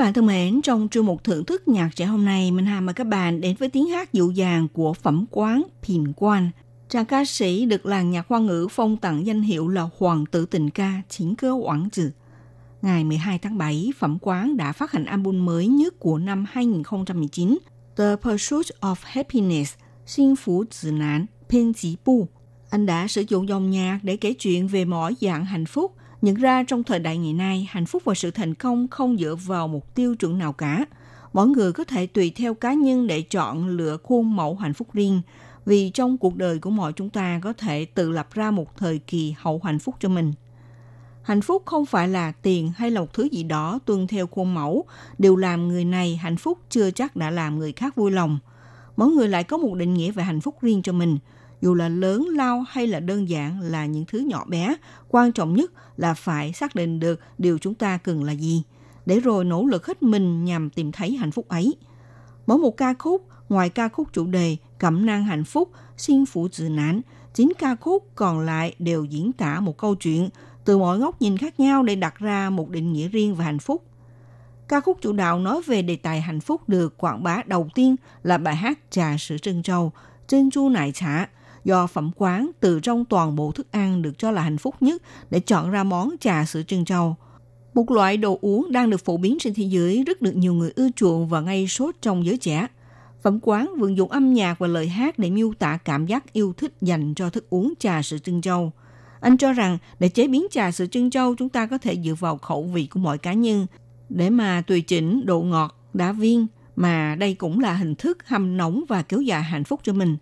Bạn thân mến, trong chương mục thưởng thức nhạc trẻ hôm nay, Minh Hà mời các bạn đến với tiếng hát dịu dàng của phẩm quán Phìn Quan. Chàng ca sĩ được làng nhạc hoa ngữ phong tặng danh hiệu là Hoàng tử tình ca Chính cơ Quảng Trừ. Ngày 12 tháng 7, Phẩm Quán đã phát hành album mới nhất của năm 2019, The Pursuit of Happiness, Sinh Phú Tử Nạn, Phiên Chí Bu. Anh đã sử dụng dòng nhạc để kể chuyện về mọi dạng hạnh phúc, nhận ra trong thời đại ngày nay, hạnh phúc và sự thành công không dựa vào một tiêu chuẩn nào cả. Mỗi người có thể tùy theo cá nhân để chọn lựa khuôn mẫu hạnh phúc riêng, vì trong cuộc đời của mọi chúng ta có thể tự lập ra một thời kỳ hậu hạnh phúc cho mình. Hạnh phúc không phải là tiền hay là một thứ gì đó tuân theo khuôn mẫu, đều làm người này hạnh phúc chưa chắc đã làm người khác vui lòng. Mỗi người lại có một định nghĩa về hạnh phúc riêng cho mình, dù là lớn lao hay là đơn giản là những thứ nhỏ bé, quan trọng nhất là phải xác định được điều chúng ta cần là gì, để rồi nỗ lực hết mình nhằm tìm thấy hạnh phúc ấy. Mỗi một ca khúc, ngoài ca khúc chủ đề Cẩm nang hạnh phúc, Xin phụ dự nán, chín ca khúc còn lại đều diễn tả một câu chuyện từ mọi góc nhìn khác nhau để đặt ra một định nghĩa riêng về hạnh phúc. Ca khúc chủ đạo nói về đề tài hạnh phúc được quảng bá đầu tiên là bài hát Trà sữa trân châu, Trân chu nại trả, do phẩm quán từ trong toàn bộ thức ăn được cho là hạnh phúc nhất để chọn ra món trà sữa trân châu. Một loại đồ uống đang được phổ biến trên thế giới rất được nhiều người ưa chuộng và ngay sốt trong giới trẻ. Phẩm quán vận dụng âm nhạc và lời hát để miêu tả cảm giác yêu thích dành cho thức uống trà sữa trân châu. Anh cho rằng để chế biến trà sữa trân châu chúng ta có thể dựa vào khẩu vị của mọi cá nhân để mà tùy chỉnh độ ngọt, đá viên mà đây cũng là hình thức hâm nóng và kéo dài hạnh phúc cho mình.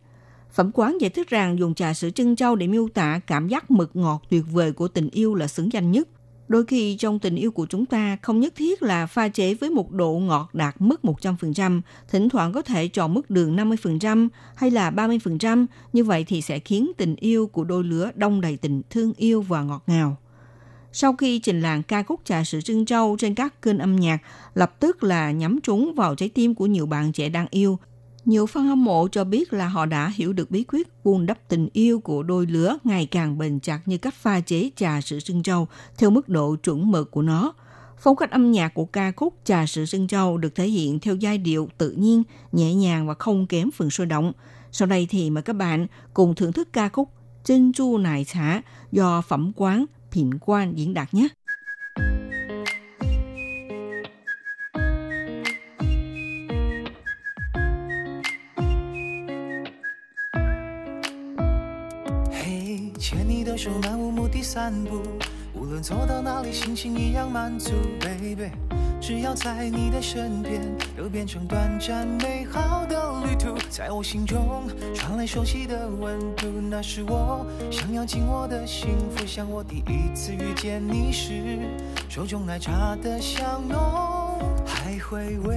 Phẩm quán giải thích rằng dùng trà sữa trân châu để miêu tả cảm giác mực ngọt tuyệt vời của tình yêu là xứng danh nhất. Đôi khi trong tình yêu của chúng ta không nhất thiết là pha chế với một độ ngọt đạt mức 100%, thỉnh thoảng có thể chọn mức đường 50% hay là 30%, như vậy thì sẽ khiến tình yêu của đôi lứa đông đầy tình thương yêu và ngọt ngào. Sau khi trình làng ca khúc trà sữa trân châu trên các kênh âm nhạc, lập tức là nhắm trúng vào trái tim của nhiều bạn trẻ đang yêu, nhiều fan hâm mộ cho biết là họ đã hiểu được bí quyết vun đắp tình yêu của đôi lứa ngày càng bền chặt như cách pha chế trà sữa sưng châu theo mức độ chuẩn mực của nó. Phong cách âm nhạc của ca khúc Trà sữa sưng châu được thể hiện theo giai điệu tự nhiên, nhẹ nhàng và không kém phần sôi động. Sau đây thì mời các bạn cùng thưởng thức ca khúc Chân chu nải xả do phẩm quán thịnh quan diễn đạt nhé.
漫无目的散步，无论走到哪里，心情一样满足，baby。只要在你的身边，都变成短暂美好的旅途。在我心中传来熟悉的温度，那是我想要紧握的幸福。像我第一次遇见你时，手中奶茶的香浓，还回味，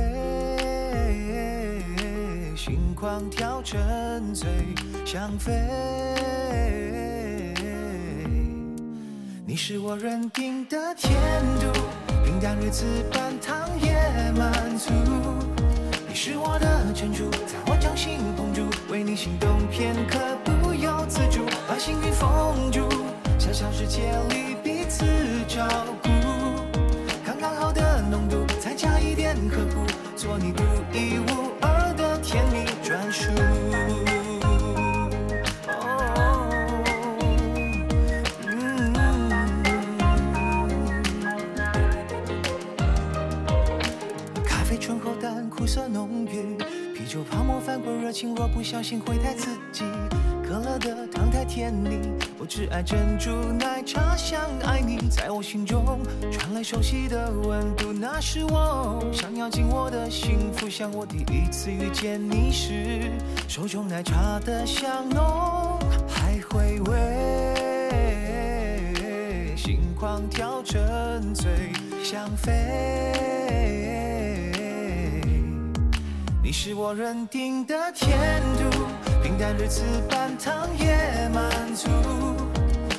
心狂跳，沉醉，想飞。你是我认定的甜度，平淡日子半糖也满足。你是我的珍珠，在我掌心捧住，为你心动片刻不由自主，把幸运封住，小小世界里彼此照顾，刚刚好的浓度，再加一点呵护，做你独一无翻过热情，若不小心会太刺激。可乐的糖太太甜腻，我只爱珍珠奶茶，想爱你，在我心中传来熟悉的温度，那是我想要紧握的幸福，像我第一次遇见你时，手中奶茶的香浓，还回味，心狂跳沉醉，想飞。你是我认定的甜度，平淡日子半糖也满足。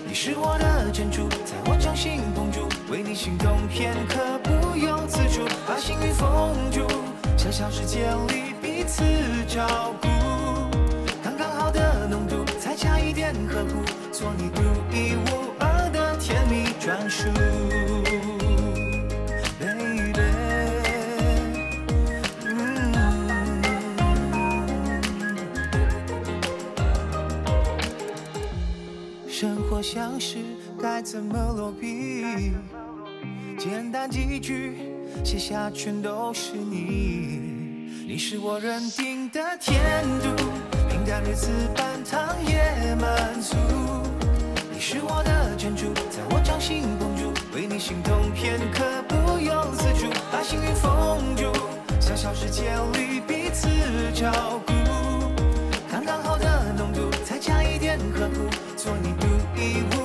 你是我的珍珠，在我掌心捧住，为你心动片刻不由自主，把幸运封住，小小世界里彼此照顾，刚刚好的浓度，再加一点呵护，做你独一无二的甜蜜专属。生活像是该怎么落笔？简单几句写下全都是你，你是我认定的甜度，平淡日子半糖也满足。你是我的珍珠，在我掌心捧住，为你心动片刻不由自主，把幸运封住，小小世界里彼此照顾。刚刚好的浓度，再加一点呵护，做你一无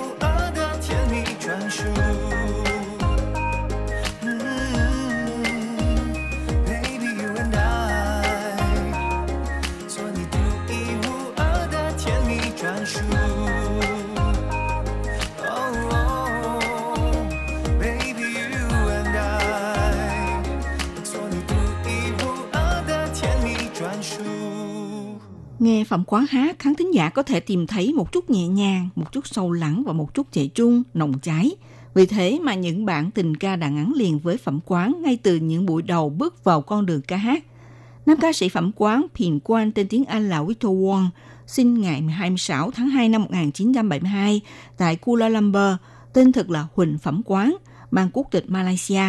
Nghe phẩm quán hát, khán thính giả có thể tìm thấy một chút nhẹ nhàng, một chút sâu lắng và một chút chạy trung, nồng cháy. Vì thế mà những bản tình ca đã ngắn liền với phẩm quán ngay từ những buổi đầu bước vào con đường ca hát. Nam ca sĩ phẩm quán Phiền Quan tên tiếng Anh là Victor Wong, sinh ngày 26 tháng 2 năm 1972 tại Kuala Lumpur, tên thực là Huỳnh Phẩm Quán, mang quốc tịch Malaysia.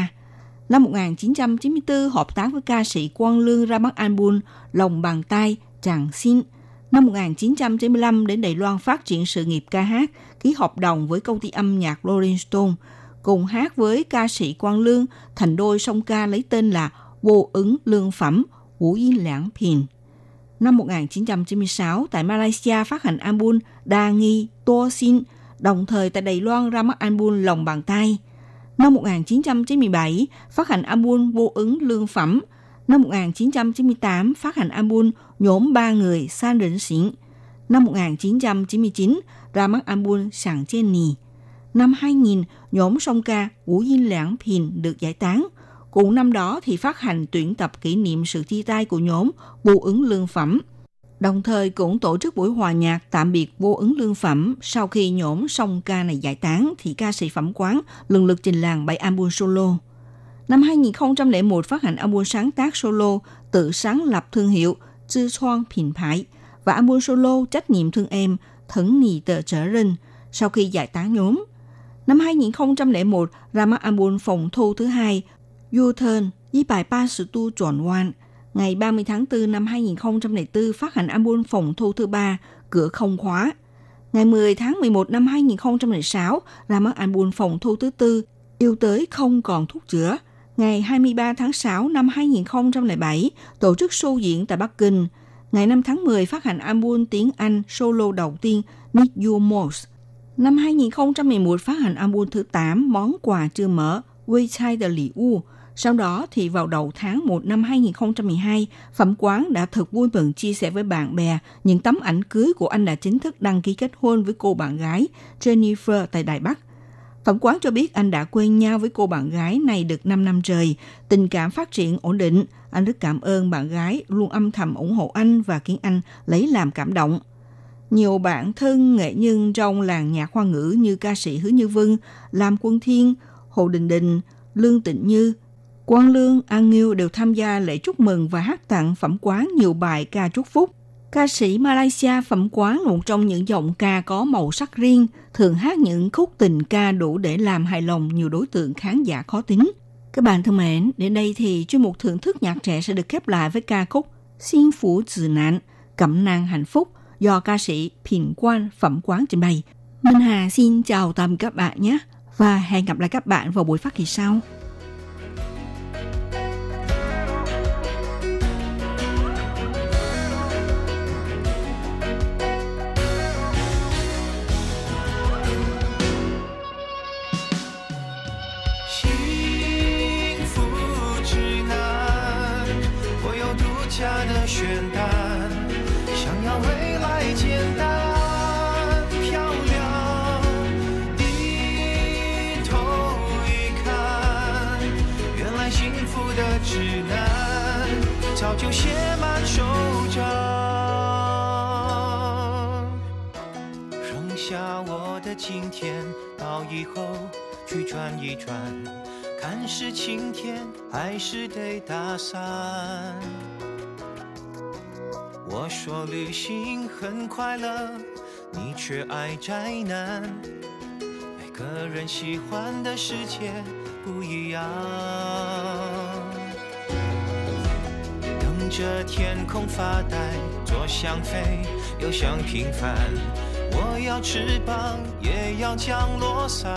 Năm 1994, hợp tác với ca sĩ Quang Lương ra mắt album Lòng Bàn Tay, tràng Xin. Năm 1995 đến Đài Loan phát triển sự nghiệp ca hát, ký hợp đồng với công ty âm nhạc Rolling Stone. Cùng hát với ca sĩ Quang Lương, thành đôi song ca lấy tên là Vô ứng lương phẩm, Vũ Yên Lãng Phiền. Năm 1996, tại Malaysia phát hành album Đa Nghi Tô Xin, đồng thời tại Đài Loan ra mắt album Lòng Bàn Tay. Năm 1997, phát hành album Vô ứng lương phẩm. Năm 1998, phát hành album Nhóm ba người San Rỉnh Xỉn. Năm 1999, ra mắt album Sàng Trên Nì. Năm 2000, nhóm song ca Vũ Dinh Lãng Phiền được giải tán. Cùng năm đó thì phát hành tuyển tập kỷ niệm sự chia tay của nhóm Vô ứng lương phẩm. Đồng thời cũng tổ chức buổi hòa nhạc tạm biệt vô ứng lương phẩm. Sau khi nhóm song ca này giải tán thì ca sĩ phẩm quán lần lượt trình làng bảy album solo. Năm 2001 phát hành album sáng tác solo tự sáng lập thương hiệu Chư Choang 品牌 và album solo Trách nhiệm thương em Thẩn Nì Tờ Trở Rinh sau khi giải tán nhóm. Năm 2001 ra mắt album phòng thu thứ hai U-Turn với bài Ba Sự Tu Trọn Oan. Ngày 30 tháng 4 năm 2004 phát hành album phòng thu thứ ba, Cửa Không Khóa. Ngày 10 tháng 11 năm 2006 ra mắt album phòng thu thứ tư, Yêu Tới Không Còn Thuốc Chữa. Ngày 23 tháng 6 năm 2007 tổ chức show diễn tại Bắc Kinh. Ngày 5 tháng 10 phát hành album tiếng Anh solo đầu tiên Need You Most. Năm 2011 phát hành album thứ 8 Món quà chưa mở "We Chai the Li U. Sau đó thì vào đầu tháng 1 năm 2012, Phẩm Quán đã thật vui mừng chia sẻ với bạn bè những tấm ảnh cưới của anh đã chính thức đăng ký kết hôn với cô bạn gái Jennifer tại Đài Bắc. Phẩm Quán cho biết anh đã quen nhau với cô bạn gái này được 5 năm trời, tình cảm phát triển ổn định. Anh rất cảm ơn bạn gái luôn âm thầm ủng hộ anh và khiến anh lấy làm cảm động. Nhiều bạn thân nghệ nhân trong làng nhạc hoa ngữ như ca sĩ Hứa Như Vân, Lam Quân Thiên, Hồ Đình Đình, Lương Tịnh Như, Quang Lương, An Nghiêu đều tham gia lễ chúc mừng và hát tặng Phẩm Quán nhiều bài ca chúc phúc. Ca sĩ Malaysia Phẩm Quán một trong những giọng ca có màu sắc riêng, thường hát những khúc tình ca đủ để làm hài lòng nhiều đối tượng khán giả khó tính. Các bạn thân mến, đến đây thì chuyên mục thưởng thức nhạc trẻ sẽ được khép lại với ca khúc Xin Phủ Trừ Nạn, Cẩm nang hạnh phúc, do ca sĩ Phiền Quan Phẩm Quán trình bày. Minh Hà xin chào tạm các bạn nhé và hẹn gặp lại các bạn vào buổi phát kỳ sau.
就写满手掌。扔下我的今天，到以后去转一转，看是晴天还是得打伞。我说旅行很快乐，你却爱宅男。每个人喜欢的世界不一样。着天空发呆，左想飞，右想平凡。我要翅膀，也要降落伞。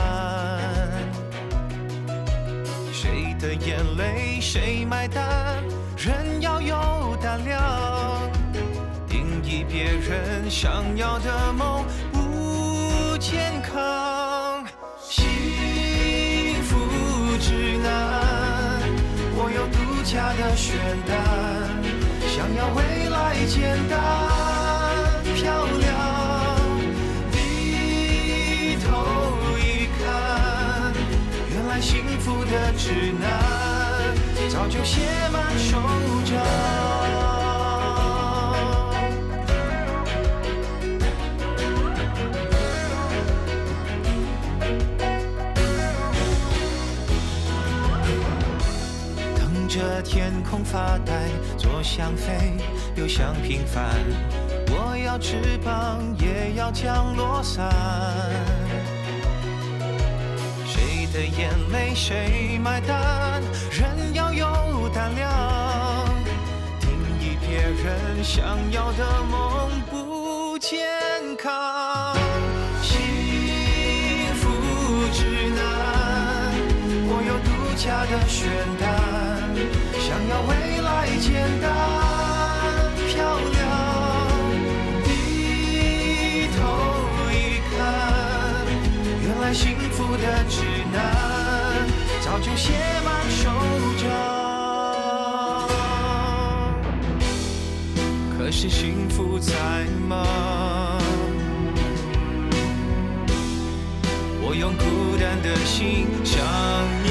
谁的眼泪谁买单？人要有胆量，定义别人想要的梦有独家的选单，想要未来简单漂亮。低头一看，原来幸福的指南早就写满手掌。着天空发呆，左想飞，右想平凡。我要翅膀，也要降落伞。谁的眼泪谁买单？人要有胆量，定义别人想要的梦不健康。幸福指南，我有独家的选单，想要未来简单漂亮。低头一看，原来幸福的指南早就写满手掌。可是幸福在吗？我用孤单的心想念